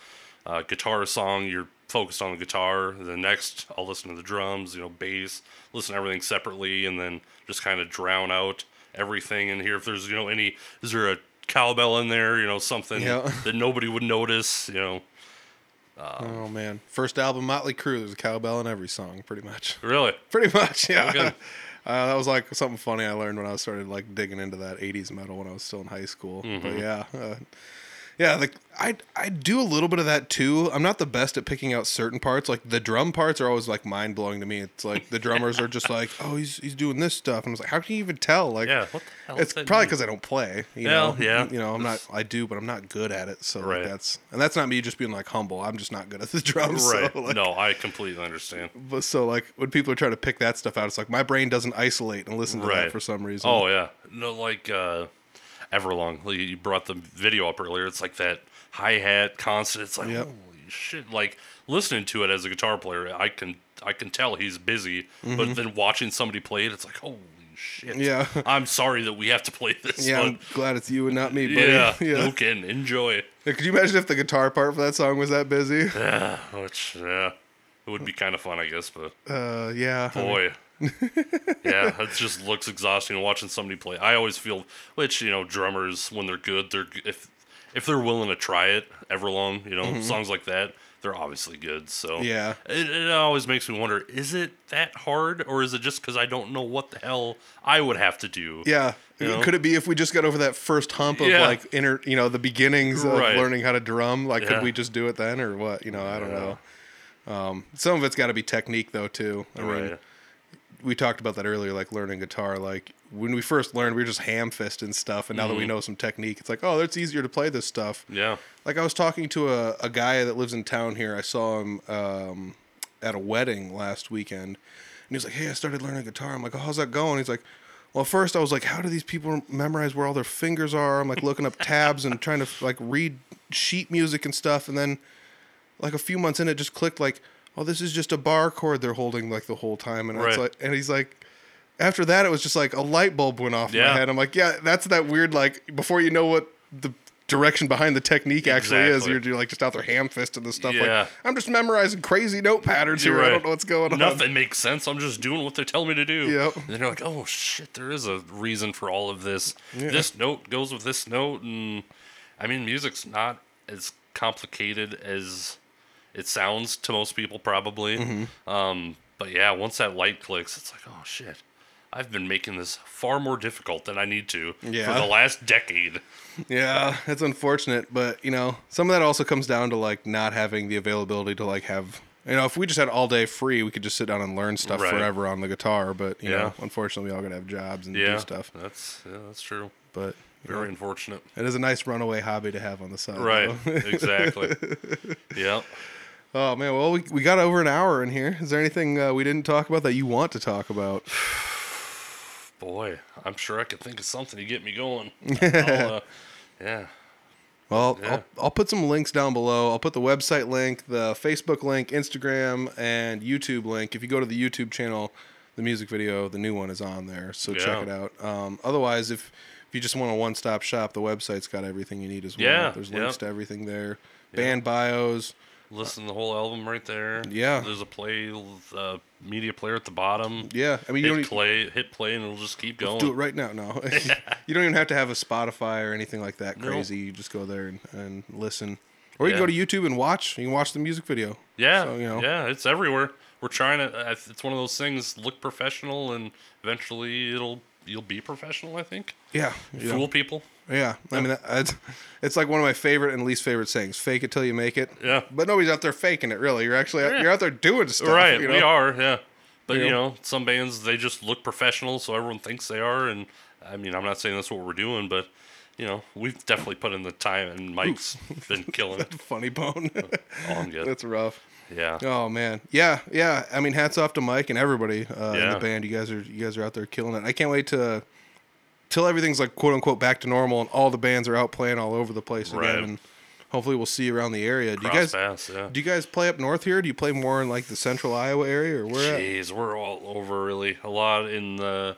uh, guitar song, you're focused on the guitar. The next, I'll listen to the drums, you know, bass, listen to everything separately, and then just kind of drown out everything and hear if there's you know any is there a cowbell in there, you know, something Yeah. that nobody would notice, you know. oh man. First album Motley Crue, there's a cowbell in every song pretty much. Really, Pretty much, yeah. Okay. Uh, that was like something funny I learned when I started like digging into that '80s metal when I was still in high school. Mm-hmm. But yeah, uh, Yeah, like I I do a little bit of that too. I'm not the best at picking out certain parts. Like the drum parts are always like mind blowing to me. It's like the drummers are just like, oh, he's he's doing this stuff, and I was like, how can you even tell? Like, Yeah, what the hell It's probably because I don't play. You Yeah, know, yeah. You know, I'm not. I do, but I'm not good at it. So like, that's and that's not me just being like humble. I'm just not good at the drums. right. So, like, no, I completely understand. But so like when people are trying to pick that stuff out, it's like my brain doesn't isolate and listen to Right. that for some reason. Oh yeah, no, like uh, Everlong. You brought the video up earlier. It's like that hi hat constant. It's like Yep. holy shit. Like listening to it as a guitar player, I can I can tell he's busy. But then watching somebody play it, it's like holy shit. Mm-hmm. Yeah. I'm sorry that we have to play this yeah, I'm glad it's you and not me, buddy. Yeah, yeah. no kidding. Enjoy. Yeah, Could you imagine if the guitar part for that song was that busy? Yeah, which yeah, it would be kind of fun, I guess. But Uh, yeah. I mean, boy, yeah, it just looks exhausting watching somebody play. I always feel, which you know, drummers when they're good, they're if if they're willing to try it Everlong, you know, songs like that, they're obviously good. So Mm-hmm. Yeah. it, it always makes me wonder: is it that hard, or is it just because I don't know what the hell I would have to do? Yeah. You know? Could it be if we just got over that first hump of Yeah. like inner, you know, the beginnings of Right. learning how to drum? Like, Yeah. could we just do it then, or what? You know, I don't Yeah. know. Um, some of it's got to be technique though too. I mean, right. We talked about that earlier, like learning guitar. Like when we first learned, we were just ham fisting stuff, and now that we know some technique, it's like, oh, it's easier to play this stuff. Yeah. Like I was talking to a, a guy that lives in town here. I saw him um, at a wedding last weekend, and he was like, "Hey, I started learning guitar." I'm like, "Oh, how's that going?" He's like, "Well, first I was like, how do these people memorize where all their fingers are?" I'm like looking up tabs and trying to like read sheet music and stuff, and then like a few months in, it just clicked like, "Oh, this is just a bar chord they're holding like the whole time," and it's Right. like, and he's like. After that, it was just like a light bulb went off in my head. I'm like, yeah, that's that weird like before you know what the direction behind the technique actually is, Exactly. you're, you're like just out there ham fisting the stuff. Yeah. Like I'm just memorizing crazy note patterns You're here. I right. don't know what's going on. Nothing makes sense. I'm just doing what they tell me to do. Yep. And then you're like, oh shit, there is a reason for all of this. This note goes with this note, and I mean, music's not as complicated as it sounds to most people, probably. Mm-hmm. Um, but yeah, once that light clicks, it's like, oh shit. I've been making this far more difficult than I need to Yeah. for the last decade. Yeah, it's unfortunate, but you know, some of that also comes down to like not having the availability to like have. You know, if we just had all day free, we could just sit down and learn stuff Right. forever on the guitar. But you Yeah. know, unfortunately, we all gotta have jobs and Yeah, do stuff. that's yeah, that's true. But you know, Very unfortunate. it is a nice runaway hobby to have on the side. Right. though. exactly. Yep. Oh man, well we we got over an hour in here. Is there anything uh, we didn't talk about that you want to talk about? Boy, I'm sure I could think of something to get me going. Uh, yeah. Well, Yeah. I'll, I'll put some links down below. I'll put the website link, the Facebook link, Instagram, and YouTube link. If you go to the YouTube channel, the music video, the new one is on there, so check it out. Um, otherwise, if if you just want a one-stop shop, the website's got everything you need as well. Yeah, There's links yep. to everything there. Band bios. Listen to the whole album right there. Yeah. There's a play, uh, media player at the bottom. Yeah, I mean you don't Hit play, hit play, and it'll just keep going. do it right now. No, you don't even have to have a Spotify or anything like that No. crazy. You just go there and, and listen, or you can Yeah. go to YouTube and watch. You can watch the music video. Yeah, So, you know. yeah, it's everywhere. We're trying to. It's one of those things. Look professional, and eventually it'll you'll be professional. I think. Yeah, you know. Fool people. Yeah, I mean, it's, it's like one of my favorite and least favorite sayings: "Fake it till you make it." Yeah. but nobody's out there faking it. Really, you're actually Yeah. you're out there doing stuff. right. you know? We are. Yeah. But You you know. know, some bands they just look professional, so everyone thinks they are. And I mean, I'm not saying that's what we're doing, but you know, we've definitely put in the time, and Mike's been killing it. Funny bone. Oh, good. That's rough. Yeah. Oh man, yeah, yeah. I mean, hats off to Mike and everybody uh, in the band. You guys are you guys are out there killing it. I can't wait to till everything's like quote unquote back to normal and all the bands are out playing all over the place Right. again. And hopefully we'll see you around the area. Do you guys paths, yeah. do you guys play up north here? Do you play more in like the central Iowa area or where? at? Jeez, we're all over really. A lot in the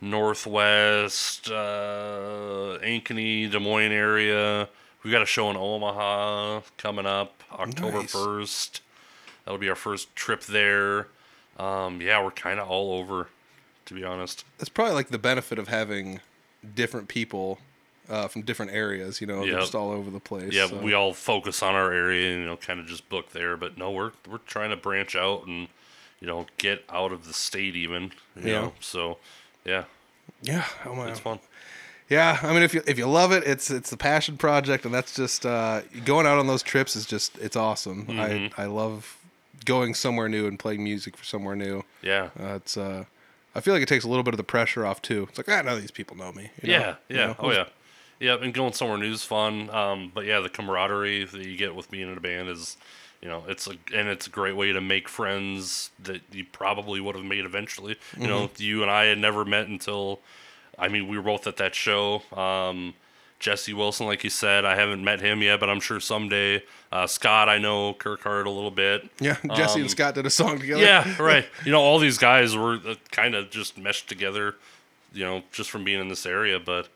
northwest, uh, Ankeny, Des Moines area. We got a show in Omaha coming up October Nice. first. That'll be our first trip there. Um, yeah, we're kind of all over, to be honest. That's probably like the benefit of having different people uh, from different areas. You know, Yep. just all over the place. Yeah, so. we all focus on our area and you know kind of just book there. But no, we're we're trying to branch out and you know get out of the state even. You Yeah. know, so yeah, yeah. Oh my, it's fun. Yeah, I mean, if you if you love it, it's it's the passion project, and that's just uh, going out on those trips is just it's awesome. I I love going somewhere new and playing music for somewhere new. Yeah. Uh, it's uh, I feel like it takes a little bit of the pressure off too. It's like ah, none of these people know me. you know? Yeah, You yeah, know, oh yeah, yeah. And going somewhere new is fun. Um, but yeah, the camaraderie that you get with being in a band is, you know, it's a and it's a great way to make friends that you probably would have made eventually. You know, Mm-hmm. you and I had never met until, I mean, we were both at that show. Um, Jesse Wilson, like you said, I haven't met him yet, but I'm sure someday. Uh, Scott, I know Kirkhart a little bit. Yeah, Jesse Um, and Scott did a song together. Yeah, right. You know, all these guys were uh, kind of just meshed together, you know, just from being in this area. But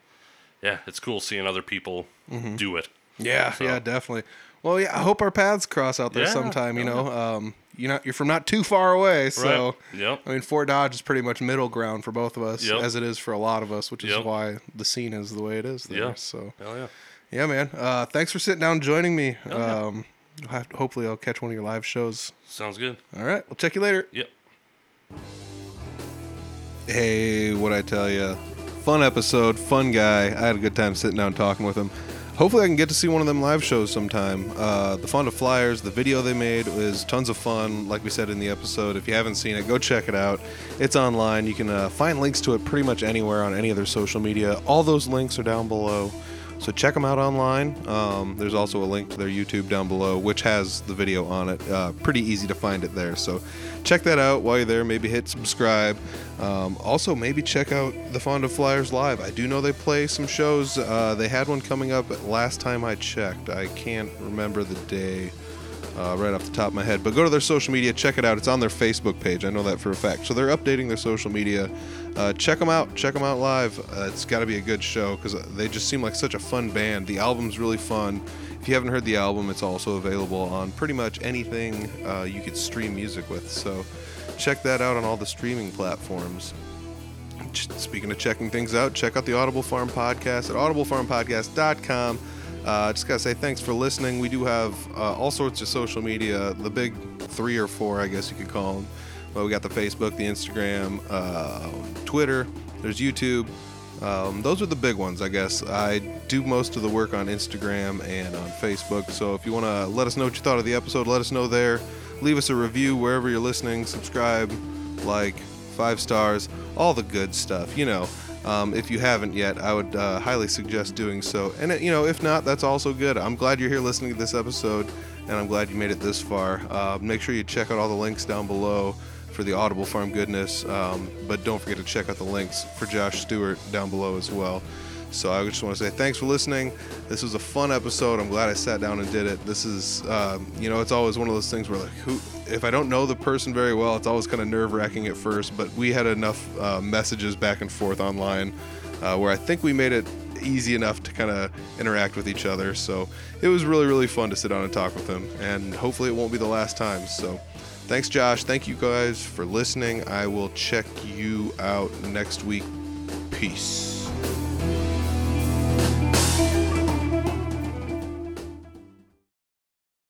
yeah, it's cool seeing other people Mm-hmm. do it. Yeah, So- yeah, definitely. Well, yeah, I hope our paths cross out there Yeah, sometime. You know, um, you know, you're from not too far away, so Right. Yep. I mean, Fort Dodge is pretty much middle ground for both of us, Yep. as it is for a lot of us, which is Yep. why the scene is the way it is there. Yeah. So, Hell yeah. yeah, man. Uh, thanks for sitting down and joining me. yeah. Um, have- hopefully, I'll catch one of your live shows. Sounds good. All right, we'll check you later. Yep. Hey, what I tell you? Fun episode, fun guy. I had a good time sitting down talking with him. Hopefully, I can get to see one of them live shows sometime. Uh, the Fonda Flyers, the video they made was tons of fun. Like we said in the episode, if you haven't seen it, go check it out. It's online. You can uh, find links to it pretty much anywhere on any of their social media. All those links are down below. So check them out online. Um, there's also a link to their YouTube down below, which has the video on it. Uh, pretty easy to find it there. So check that out while you're there. Maybe hit subscribe. Um, also, maybe check out the Fonda Flyers live. I do know they play some shows. Uh, they had one coming up last time I checked. I can't remember the day uh, right off the top of my head. But go to their social media, check it out. It's on their Facebook page. I know that for a fact. So they're updating their social media. Uh, check them out. Check them out live. Uh, it's got to be a good show because they just seem like such a fun band. The album's really fun. If you haven't heard the album, it's also available on pretty much anything uh, you could stream music with. So check that out on all the streaming platforms. Speaking of checking things out, check out the Audible Farm Podcast at audiblefarmpodcast.com. Uh, just gotta say thanks for listening. We do have uh, all sorts of social media, the big three or four, I guess you could call them. Well, we got the Facebook, the Instagram, uh, Twitter. There's YouTube. Um, those are the big ones, I guess. I do most of the work on Instagram and on Facebook. So if you want to let us know what you thought of the episode, let us know there. Leave us a review wherever you're listening. Subscribe, like, five stars, all the good stuff. You know, um, if you haven't yet, I would uh, highly suggest doing so. And uh, you know, if not, that's also good. I'm glad you're here listening to this episode, and I'm glad you made it this far. Uh, make sure you check out all the links down below for the Audible Farm goodness. Um, but don't forget to check out the links for Josh Stewart down below as well. So I just want to say thanks for listening. This was a fun episode. I'm glad I sat down and did it. This is, um, you know, it's always one of those things where like, who, if I don't know the person very well, it's always kind of nerve wracking at first. But we had enough uh, messages back and forth online uh, where I think we made it easy enough to kind of interact with each other. So it was really, really fun to sit down and talk with him. And hopefully it won't be the last time. So thanks, Josh. Thank you guys for listening. I will check you out next week. Peace.